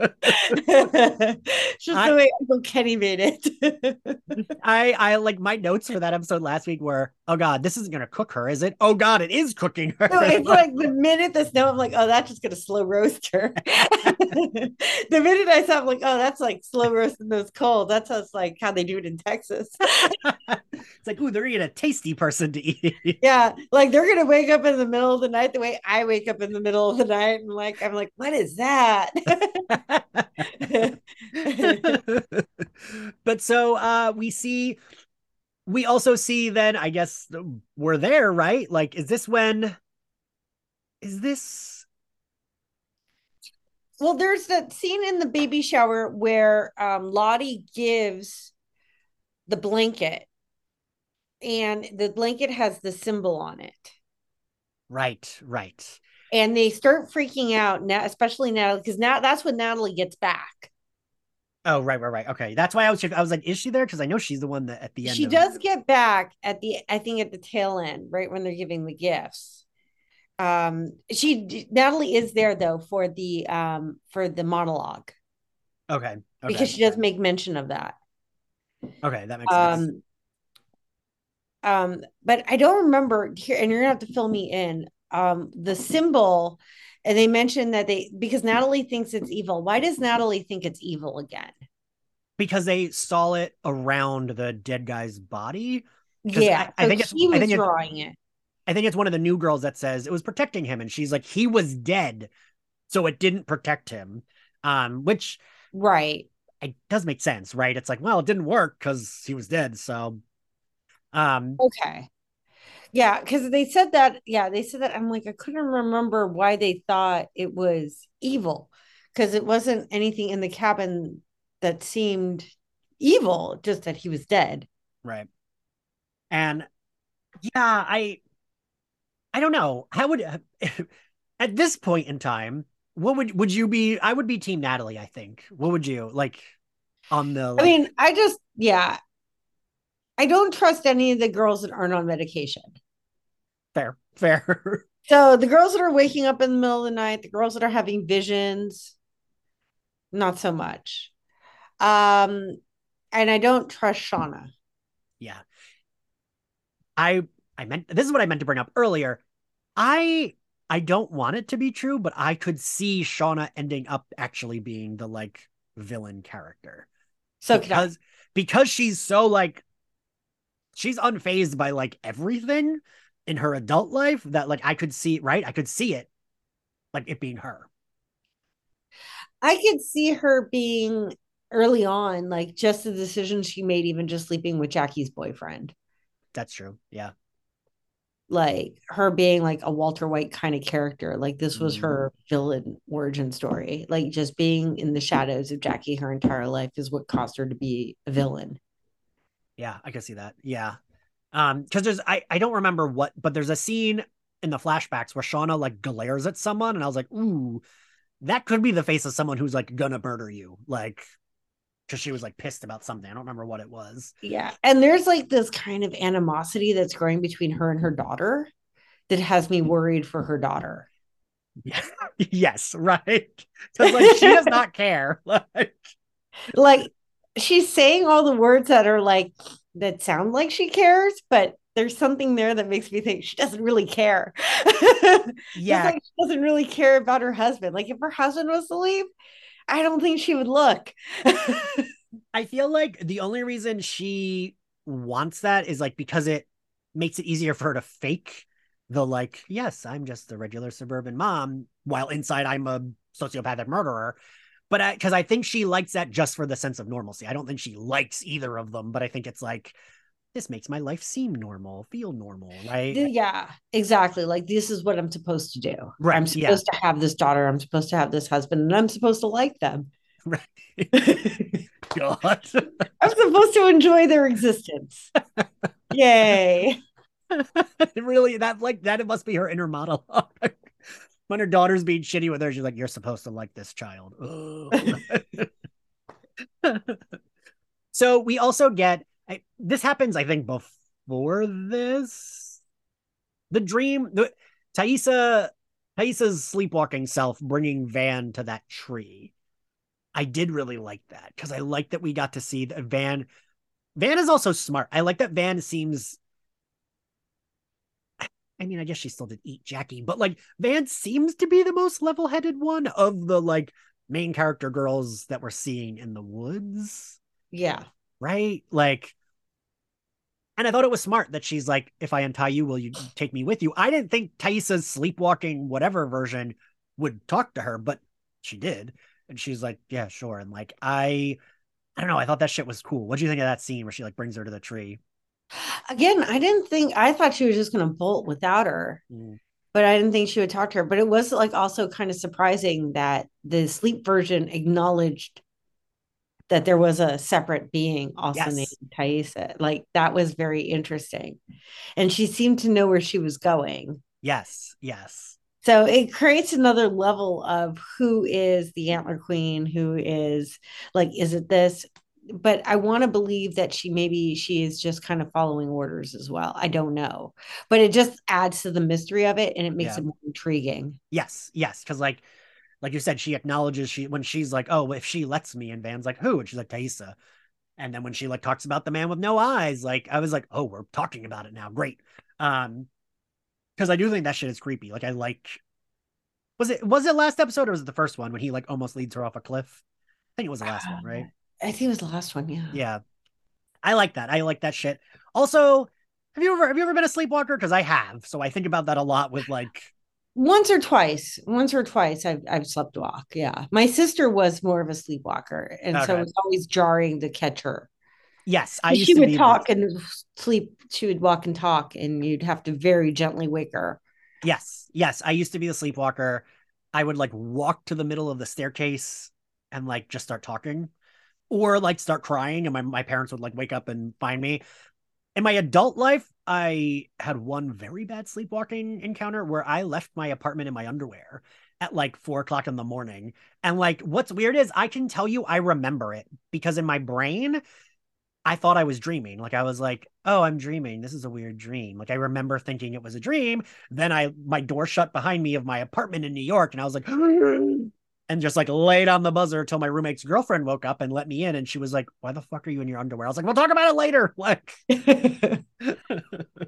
I, the way Uncle Kenny made it. I I like my notes for that episode last week were, oh god, this isn't gonna cook her, is it? Oh god, it is cooking her. No, it's like the minute the snow, I'm like, oh, that's just gonna slow roast her. the minute I saw, I'm like, oh, that's like slow roasting those coals. That's how it's like how they do it in Texas. it's like, ooh, they're eating a tasty person to eat. yeah, like they're gonna wake up in the middle of the night the way I wake up in the middle of the night, and like I'm like, what is that? but so uh we see we also see then, I guess we're there, right? Like, is this when? Is this? Well, there's that scene in the baby shower where um, Lottie gives the blanket, and the blanket has the symbol on it. Right, right. And they start freaking out now, especially Natalie, because now that's when Natalie gets back. Oh, right, right, right. Okay, that's why I was. I was like, is she there? Because I know she's the one that at the end. She does it. get back at the. I think at the tail end, right when they're giving the gifts. Um, she Natalie is there though for the um for the monologue. Okay. okay. Because she does make mention of that. Okay, that makes um, sense. Um, but I don't remember here, and you're gonna have to fill me in. Um, the symbol and they mentioned that they because Natalie thinks it's evil. Why does Natalie think it's evil again? Because they saw it around the dead guy's body. Yeah, I, I think it's, was I think drawing it. I think it's one of the new girls that says it was protecting him, and she's like, he was dead, so it didn't protect him. Um, which right, it does make sense, right? It's like, well, it didn't work because he was dead, so. Um, okay. Yeah, because they said that. Yeah, they said that. I'm like, I couldn't remember why they thought it was evil because it wasn't anything in the cabin that seemed evil, just that he was dead. Right. And yeah, I I don't know. How would at this point in time, what would would you be? I would be team Natalie, I think. What would you like on the like, I mean, I just yeah. I don't trust any of the girls that aren't on medication fair, fair. So the girls that are waking up in the middle of the night, the girls that are having visions, not so much. Um, and I don't trust Shauna. Yeah. I I meant this is what I meant to bring up earlier. I I don't want it to be true, but I could see Shauna ending up actually being the like villain character. So because because she's so like she's unfazed by like everything in her adult life that like I could see right? I could see it like it being her. I could see her being early on like just the decision she made even just sleeping with Jackie's boyfriend. That's true yeah. Like her being like a Walter White kind of character like this was mm. her villain origin story. Like just being in the shadows of Jackie her entire life is what caused her to be a villain. Yeah I can see that yeah um, because there's I I don't remember what, but there's a scene in the flashbacks where Shauna like glares at someone, and I was like, ooh, that could be the face of someone who's like gonna murder you, like because she was like pissed about something. I don't remember what it was. Yeah, and there's like this kind of animosity that's growing between her and her daughter that has me worried for her daughter. Yeah. yes, right. Because like she does not care. Like, like she's saying all the words that are like that sound like she cares, but there's something there that makes me think she doesn't really care. yeah. Like she doesn't really care about her husband. Like if her husband was to leave, I don't think she would look. I feel like the only reason she wants that is like because it makes it easier for her to fake the like, yes, I'm just a regular suburban mom, while inside I'm a sociopathic murderer but because I, I, think she likes that just for the sense of normalcy. I don't think she likes either of them, but I think it's like this makes my life seem normal, feel normal, right? Yeah, exactly. Like this is what I'm supposed to do. Right. I'm supposed yeah. to have this daughter. I'm supposed to have this husband, and I'm supposed to like them. Right. God. I'm supposed to enjoy their existence. Yay. really, that like that it must be her inner monologue when her daughter's being shitty with her, she's like, "You're supposed to like this child." so we also get I, this happens, I think, before this. The dream, the Taissa's sleepwalking self bringing Van to that tree. I did really like that because I like that we got to see that Van. Van is also smart. I like that Van seems I mean, I guess she still did eat Jackie, but like Van seems to be the most level headed one of the like main character girls that we're seeing in the woods. Yeah. Right? Like, and I thought it was smart that she's like, if I untie you, will you take me with you? I didn't think Taissa's sleepwalking, whatever version, would talk to her, but she did. And she's like, yeah, sure. And like, I, I don't know. I thought that shit was cool. What do you think of that scene where she like brings her to the tree? Again, I didn't think I thought she was just going to bolt without her, Mm. but I didn't think she would talk to her. But it was like also kind of surprising that the sleep version acknowledged that there was a separate being also Yes. named Taissa. Like that was very interesting. And she seemed to know where she was going. Yes, yes. So it creates another level of who is the antler queen, who is like, is it this? But I want to believe that she maybe she is just kind of following orders as well. I don't know. But it just adds to the mystery of it and it makes Yeah. it more intriguing. Yes, yes, because like, like you said, she acknowledges she when she's like, "Oh, if she lets me," and Van's like, "Who?" and she's like, "Taissa," and then when she like talks about the man with no eyes, like I was like, "Oh, we're talking about it now, great." Um, because I do think that shit is creepy. Like I like, was it was it last episode or was it the first one when he like almost leads her off a cliff? I think it was the last one, right? I think it was the last one. Yeah. Yeah, I like that. I like that shit. Also, have you ever have you ever been a sleepwalker? Because I have, so I think about that a lot with like Once or twice, once or twice, I've I've slept walk. Yeah, my sister was more of a sleepwalker, and so Okay. it was always jarring to catch her. yes, I used she to would be talk and sleep. She would walk and talk, and you'd have to very gently wake her. Yes, yes. I used to be a sleepwalker. I would like walk to the middle of the staircase and like just start talking or like start crying, and my, my parents would like wake up and find me. In my adult life, I had one very bad sleepwalking encounter where I left my apartment in my underwear at like four o'clock in the morning. And like, what's weird is I can tell you I remember it because in my brain, I thought I was dreaming. Like I was like, oh, I'm dreaming. This is a weird dream. Like I remember thinking it was a dream. Then I my door shut behind me of my apartment in New York, and I was like, and just like laid on the buzzer until my roommate's girlfriend woke up and let me in, and she was like, "Why the fuck are you in your underwear?" I was like, "We'll talk about it later." Like,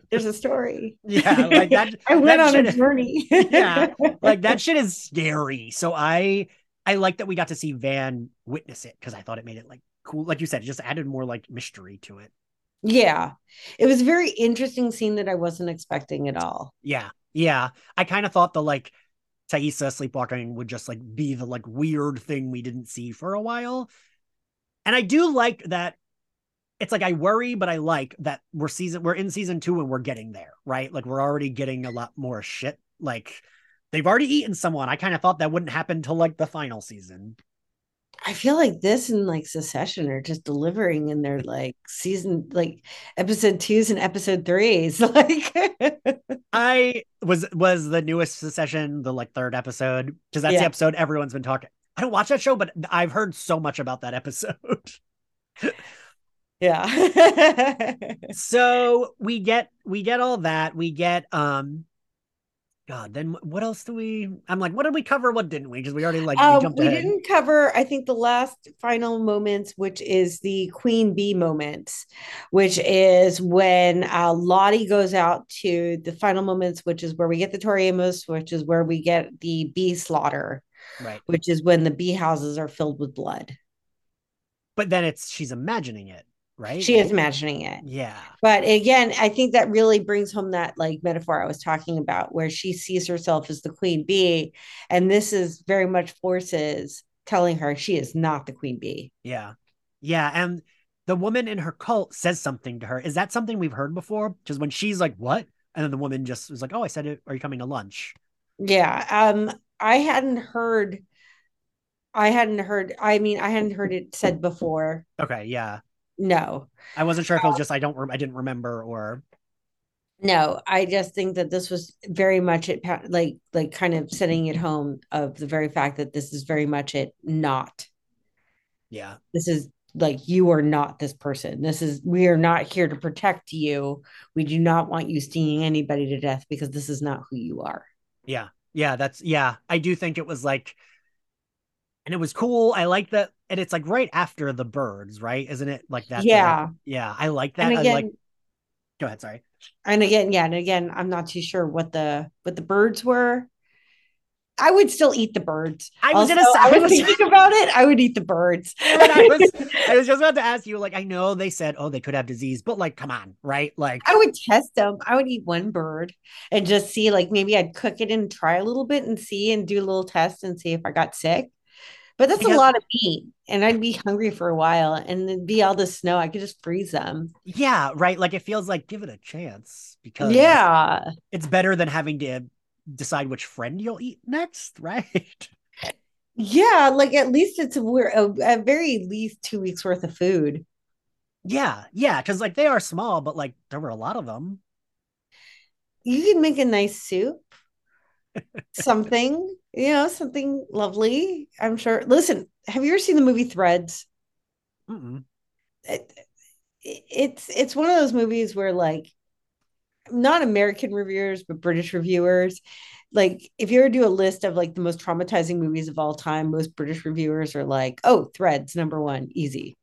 There's a story. yeah, like that. I went that on a journey. Yeah. like that shit is scary. So I I like that we got to see Van witness it because I thought it made it like cool. Like you said, it just added more like mystery to it. Yeah. It was a very interesting scene that I wasn't expecting at all. Yeah. Yeah. I kind of thought the like Taissa sleepwalking would just like be the like weird thing we didn't see for a while. And I do like that it's like I worry, but I like that we're season we're in season two and we're getting there, right? Like we're already getting a lot more shit. Like they've already eaten someone. I kind of thought that wouldn't happen till like the final season. I feel like this and like Succession are just delivering in their like season, like episode twos and episode threes. Like, I was was the newest Succession, the like third episode, because that's Yeah. the episode everyone's been talking. I don't watch that show, but I've heard so much about that episode. yeah. so we get we get all that. We get um God, then what else do we I'm like, what did we cover? What didn't we? Because we already like we jumped we didn't cover, I think, the last final moments, which is the Queen Bee moments, which is when uh, Lottie goes out to the final moments, which is where we get the Tori Amos, which is where we get the bee slaughter, Right. which is when the bee houses are filled with blood. But then it's she's imagining it, right? She is imagining it. Yeah. But again, I think that really brings home that like metaphor I was talking about, where she sees herself as the queen bee. And this is very much forces telling her she is not the queen bee. Yeah. Yeah. And the woman in her cult says something to her. Is that something we've heard before? Because when she's like, what? And then the woman just was like, oh, I said it. Are you coming to lunch? Yeah. Um, I hadn't heard I hadn't heard I mean, I hadn't heard it said before. Okay. Yeah. No. I wasn't sure if it was uh, just I don't, I didn't remember or, No, I just think that this was very much it like like kind of setting it home of the very fact that this is very much it not yeah. this is like you are not this person this is we are not here to protect you we do not want you stinging anybody to death because this is not who you are Yeah. Yeah. That's, yeah. I do think it was like, and it was cool. I like that. And it's like right after the birds, right? Isn't it like that? Yeah. Yeah. I like that. and I again like, go ahead. Sorry. and again yeah and again i'm not too sure what the what the birds were i would still eat the birds I was gonna say- i was- thinking about it i would eat the birds I was, I was just about to ask you, like, I know they said, oh, they could have disease, but like, come on, right? Like, I would test them. I would eat one bird and just see, like, maybe I'd cook it and try a little bit and see and do a little test and see if I got sick. But that's Because- a lot of meat, and I'd be hungry for a while, and then be all the snow. I could just freeze them. Yeah, right. Like it feels like give it a chance because Yeah, it's better than having to decide which friend you'll eat next, right? yeah. Like at least it's a, we're at very least two weeks worth of food. Yeah, yeah, because like they are small, but like there were a lot of them. You can make a nice soup, something you know, something lovely. I'm sure. Listen, have you ever seen the movie Threads? Mm-mm. it, it's it's one of those movies where like not American reviewers but British reviewers like if you ever do a list of like the most traumatizing movies of all time most British reviewers are like oh Threads number 1 easy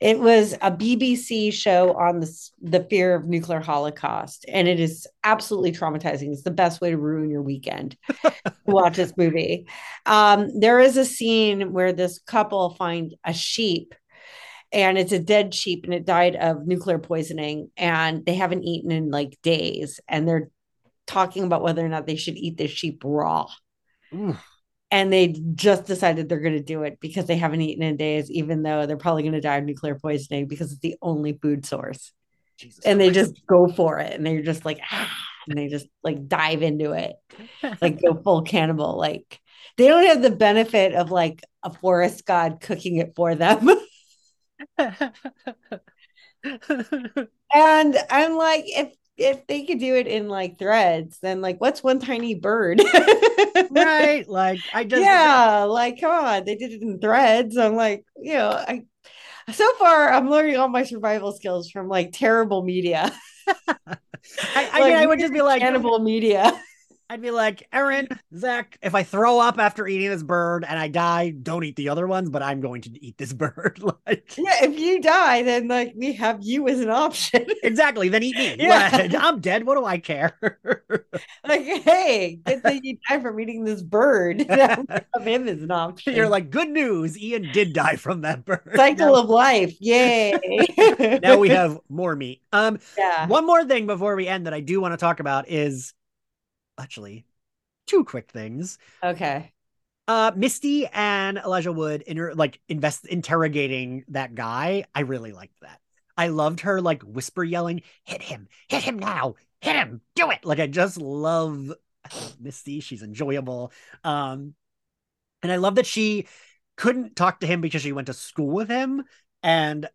it was a BBC show on the the fear of nuclear holocaust and it is absolutely traumatizing. It's the best way to ruin your weekend to watch this movie. Um there is a scene where this couple find a sheep and it's a dead sheep and it died of nuclear poisoning and they haven't eaten in like days and they're talking about whether or not they should eat this sheep raw. Ooh, and they just decided they're going to do it because they haven't eaten in days even though they're probably going to die of nuclear poisoning because it's the only food source. Jesus and they just go for it and they're just like ah, and they just like dive into it like go full cannibal like they don't have the benefit of like a forest god cooking it for them. And I'm like, if if they could do it in like threads, then like what's one tiny bird? right? Like I just yeah, like come on, they did it in threads. I'm like, you know, I so far I'm learning all my survival skills from like terrible media. I, I mean, I would just be like, cannibal media. I'd be like, Erin, Zach, if I throw up after eating this bird and I die, don't eat the other ones, but I'm going to eat this bird. like, Yeah, if you die, then like we have you as an option. exactly. Then eat me. Yeah. Like, I'm dead. What do I care? like, hey, good thing you died from eating this bird. We him as an option. You're like, good news. Ian did die from that bird. cycle now, of life. Yay. now we have more meat. Um, yeah. one more thing before we end that I do want to talk about is actually two quick things. Okay. Uh, Misty and Elijah Wood inter- like invest interrogating that guy. I really liked that. I loved her like whisper yelling, "Hit him! Hit him now! Hit him! Do it!" Like I just love, Misty. She's enjoyable. Um, and I love that she couldn't talk to him because she went to school with him, and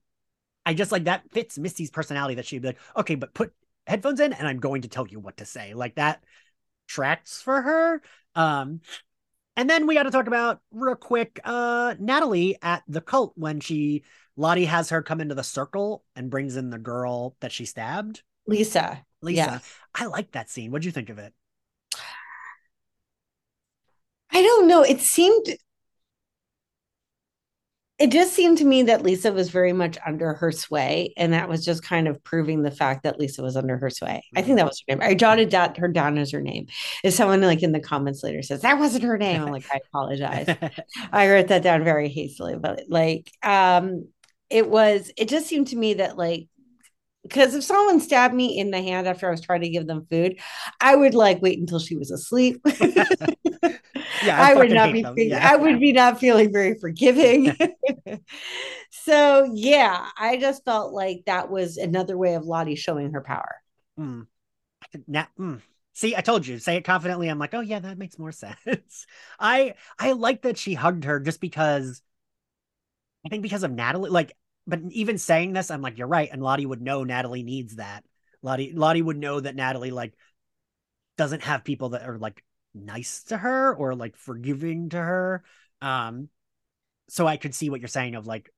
I just like that fits Misty's personality. That she'd be like, "Okay, but put headphones in, and I'm going to tell you what to say." Like that tracks for her. Um, and then we got to talk about real quick uh Natalie at the cult when she Lottie has her come into the circle and brings in the girl that she stabbed. Lisa. Lisa. Yeah. I like that scene. What'd you think of it? I don't know. It seemed it just seemed to me that Lisa was very much under her sway, and that was just kind of proving the fact that Lisa was under her sway. I think that was her name. I jotted that her down as her name. If someone like in the comments later says that wasn't her name, I'm like, I apologize. I wrote that down very hastily, but like um it was it just seemed to me that like because if someone stabbed me in the hand after I was trying to give them food, I would like wait until she was asleep. Yeah, I, I would not be them. fe- Yeah. I would be not feeling very forgiving. so yeah, I just felt like that was another way of Lottie showing her power. Mm. Na- mm. See, I told you, say it confidently. I'm like, oh yeah, that makes more sense. I I like that she hugged her just because I think because of Natalie, like, but even saying this, I'm like, you're right. And Lottie would know Natalie needs that. Lottie Lottie would know that Natalie like doesn't have people that are like nice to her or like forgiving to her. Um, so I could see what you're saying of like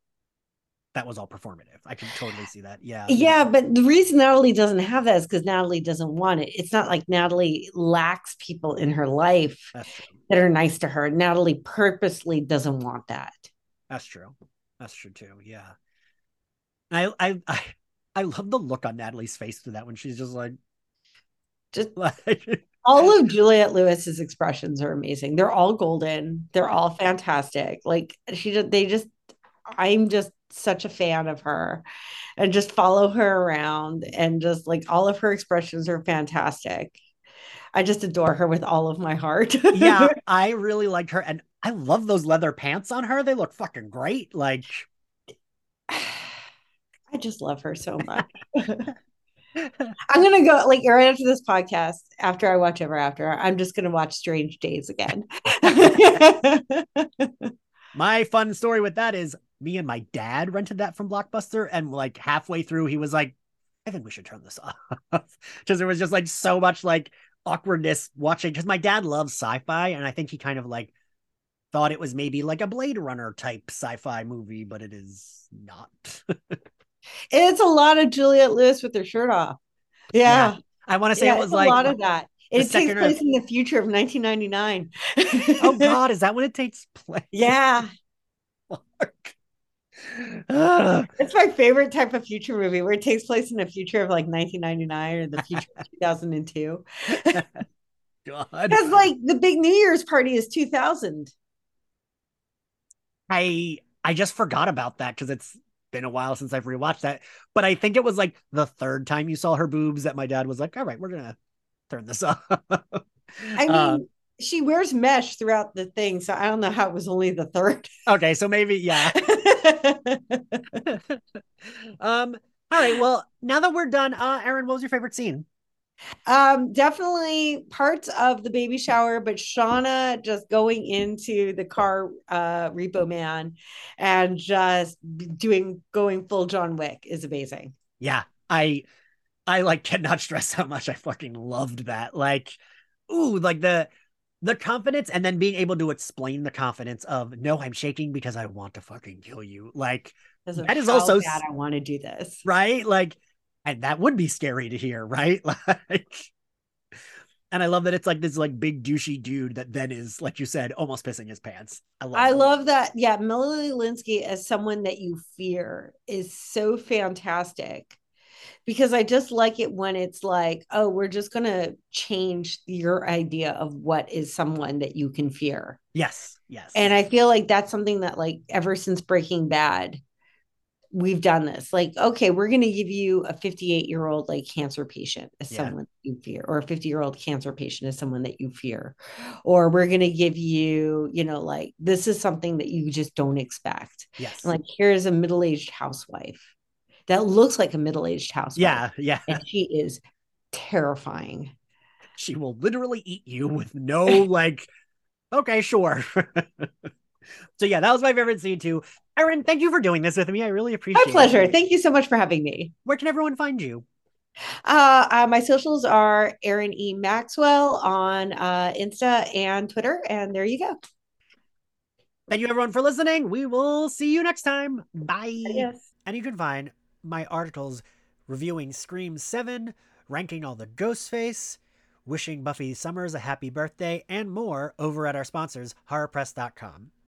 that was all performative. I could totally see that. Yeah. Yeah, but the reason Natalie doesn't have that is because Natalie doesn't want it. It's not like Natalie lacks people in her life that are nice to her. Natalie purposely doesn't want that. That's true. That's true too. Yeah. I I I, I love the look on Natalie's face through that when she's just like Just like all of Juliette Lewis's expressions are amazing. They're all golden. They're all fantastic. Like she just they just I'm just such a fan of her and just follow her around and just like all of her expressions are fantastic. I just adore her with all of my heart. yeah, I really liked her and I love those leather pants on her. They look fucking great. Like I just love her so much. I'm gonna go like right after this podcast. After I watch Ever After, I'm just gonna watch Strange Days again. my fun story with that is me and my dad rented that from Blockbuster, and like halfway through, he was like, "I think we should turn this off," because there was just like so much like awkwardness watching. Because my dad loves sci-fi, and I think he kind of like thought it was maybe like a Blade Runner type sci-fi movie, but it is not. it's a lot of Juliette Lewis with her shirt off. Yeah. yeah. I want to say yeah, it was like a lot of that. It takes place in the future of 1999. oh God, is that when it takes place? Yeah. it's my favorite type of future movie where it takes place in the future of like 1999 or the future of 2002. God. Because like the big New Year's party is 2000. I I just forgot about that because it's been a while since I've rewatched that. But I think it was like the third time you saw her boobs that my dad was like, "All right, we're gonna turn this off." I mean, uh, she wears mesh throughout the thing, so I don't know how it was only the third. Okay, so maybe yeah. um. All right. Well, now that we're done, uh, Erin, what was your favorite scene? Um, definitely parts of the baby shower, but Shauna just going into the car uh repo man and just doing going full John Wick is amazing. Yeah, I I like cannot stress how much I fucking loved that. Like, ooh, like the the confidence and then being able to explain the confidence of no, I'm shaking because I want to fucking kill you. Like that is also bad I want to do this. Right? Like and that would be scary to hear, right? Like and I love that it's like this like big douchey dude that then is, like you said, almost pissing his pants. I love I that. love that. Yeah, Melanie Lynskey as someone that you fear is so fantastic because I just like it when it's like, oh, we're just gonna change your idea of what is someone that you can fear. Yes, yes. And I feel like that's something that like ever since Breaking Bad, we've done this. Like okay we're going to give you a 58 year old like cancer patient as yeah. someone you fear or a 50 year old cancer patient as someone that you fear. Or we're going to give you you know like this is something that you just don't expect. Yes. And, like here's a middle-aged housewife that looks like a middle-aged housewife yeah yeah. and she is terrifying. She will literally eat you with no like okay sure. So yeah, that was my favorite scene too. Erin, thank you for doing this with me. I really appreciate it. My pleasure. It. Thank you so much for having me. Where can everyone find you? Uh, uh, my socials are Erin E. Maxwell on uh, Insta and Twitter. And there you go. Thank you everyone for listening. We will see you next time. Bye. Yes. And you can find my articles reviewing Scream 7, ranking all the Ghostface, wishing Buffy Summers a happy birthday, and more over at our sponsors, horrorpress.com.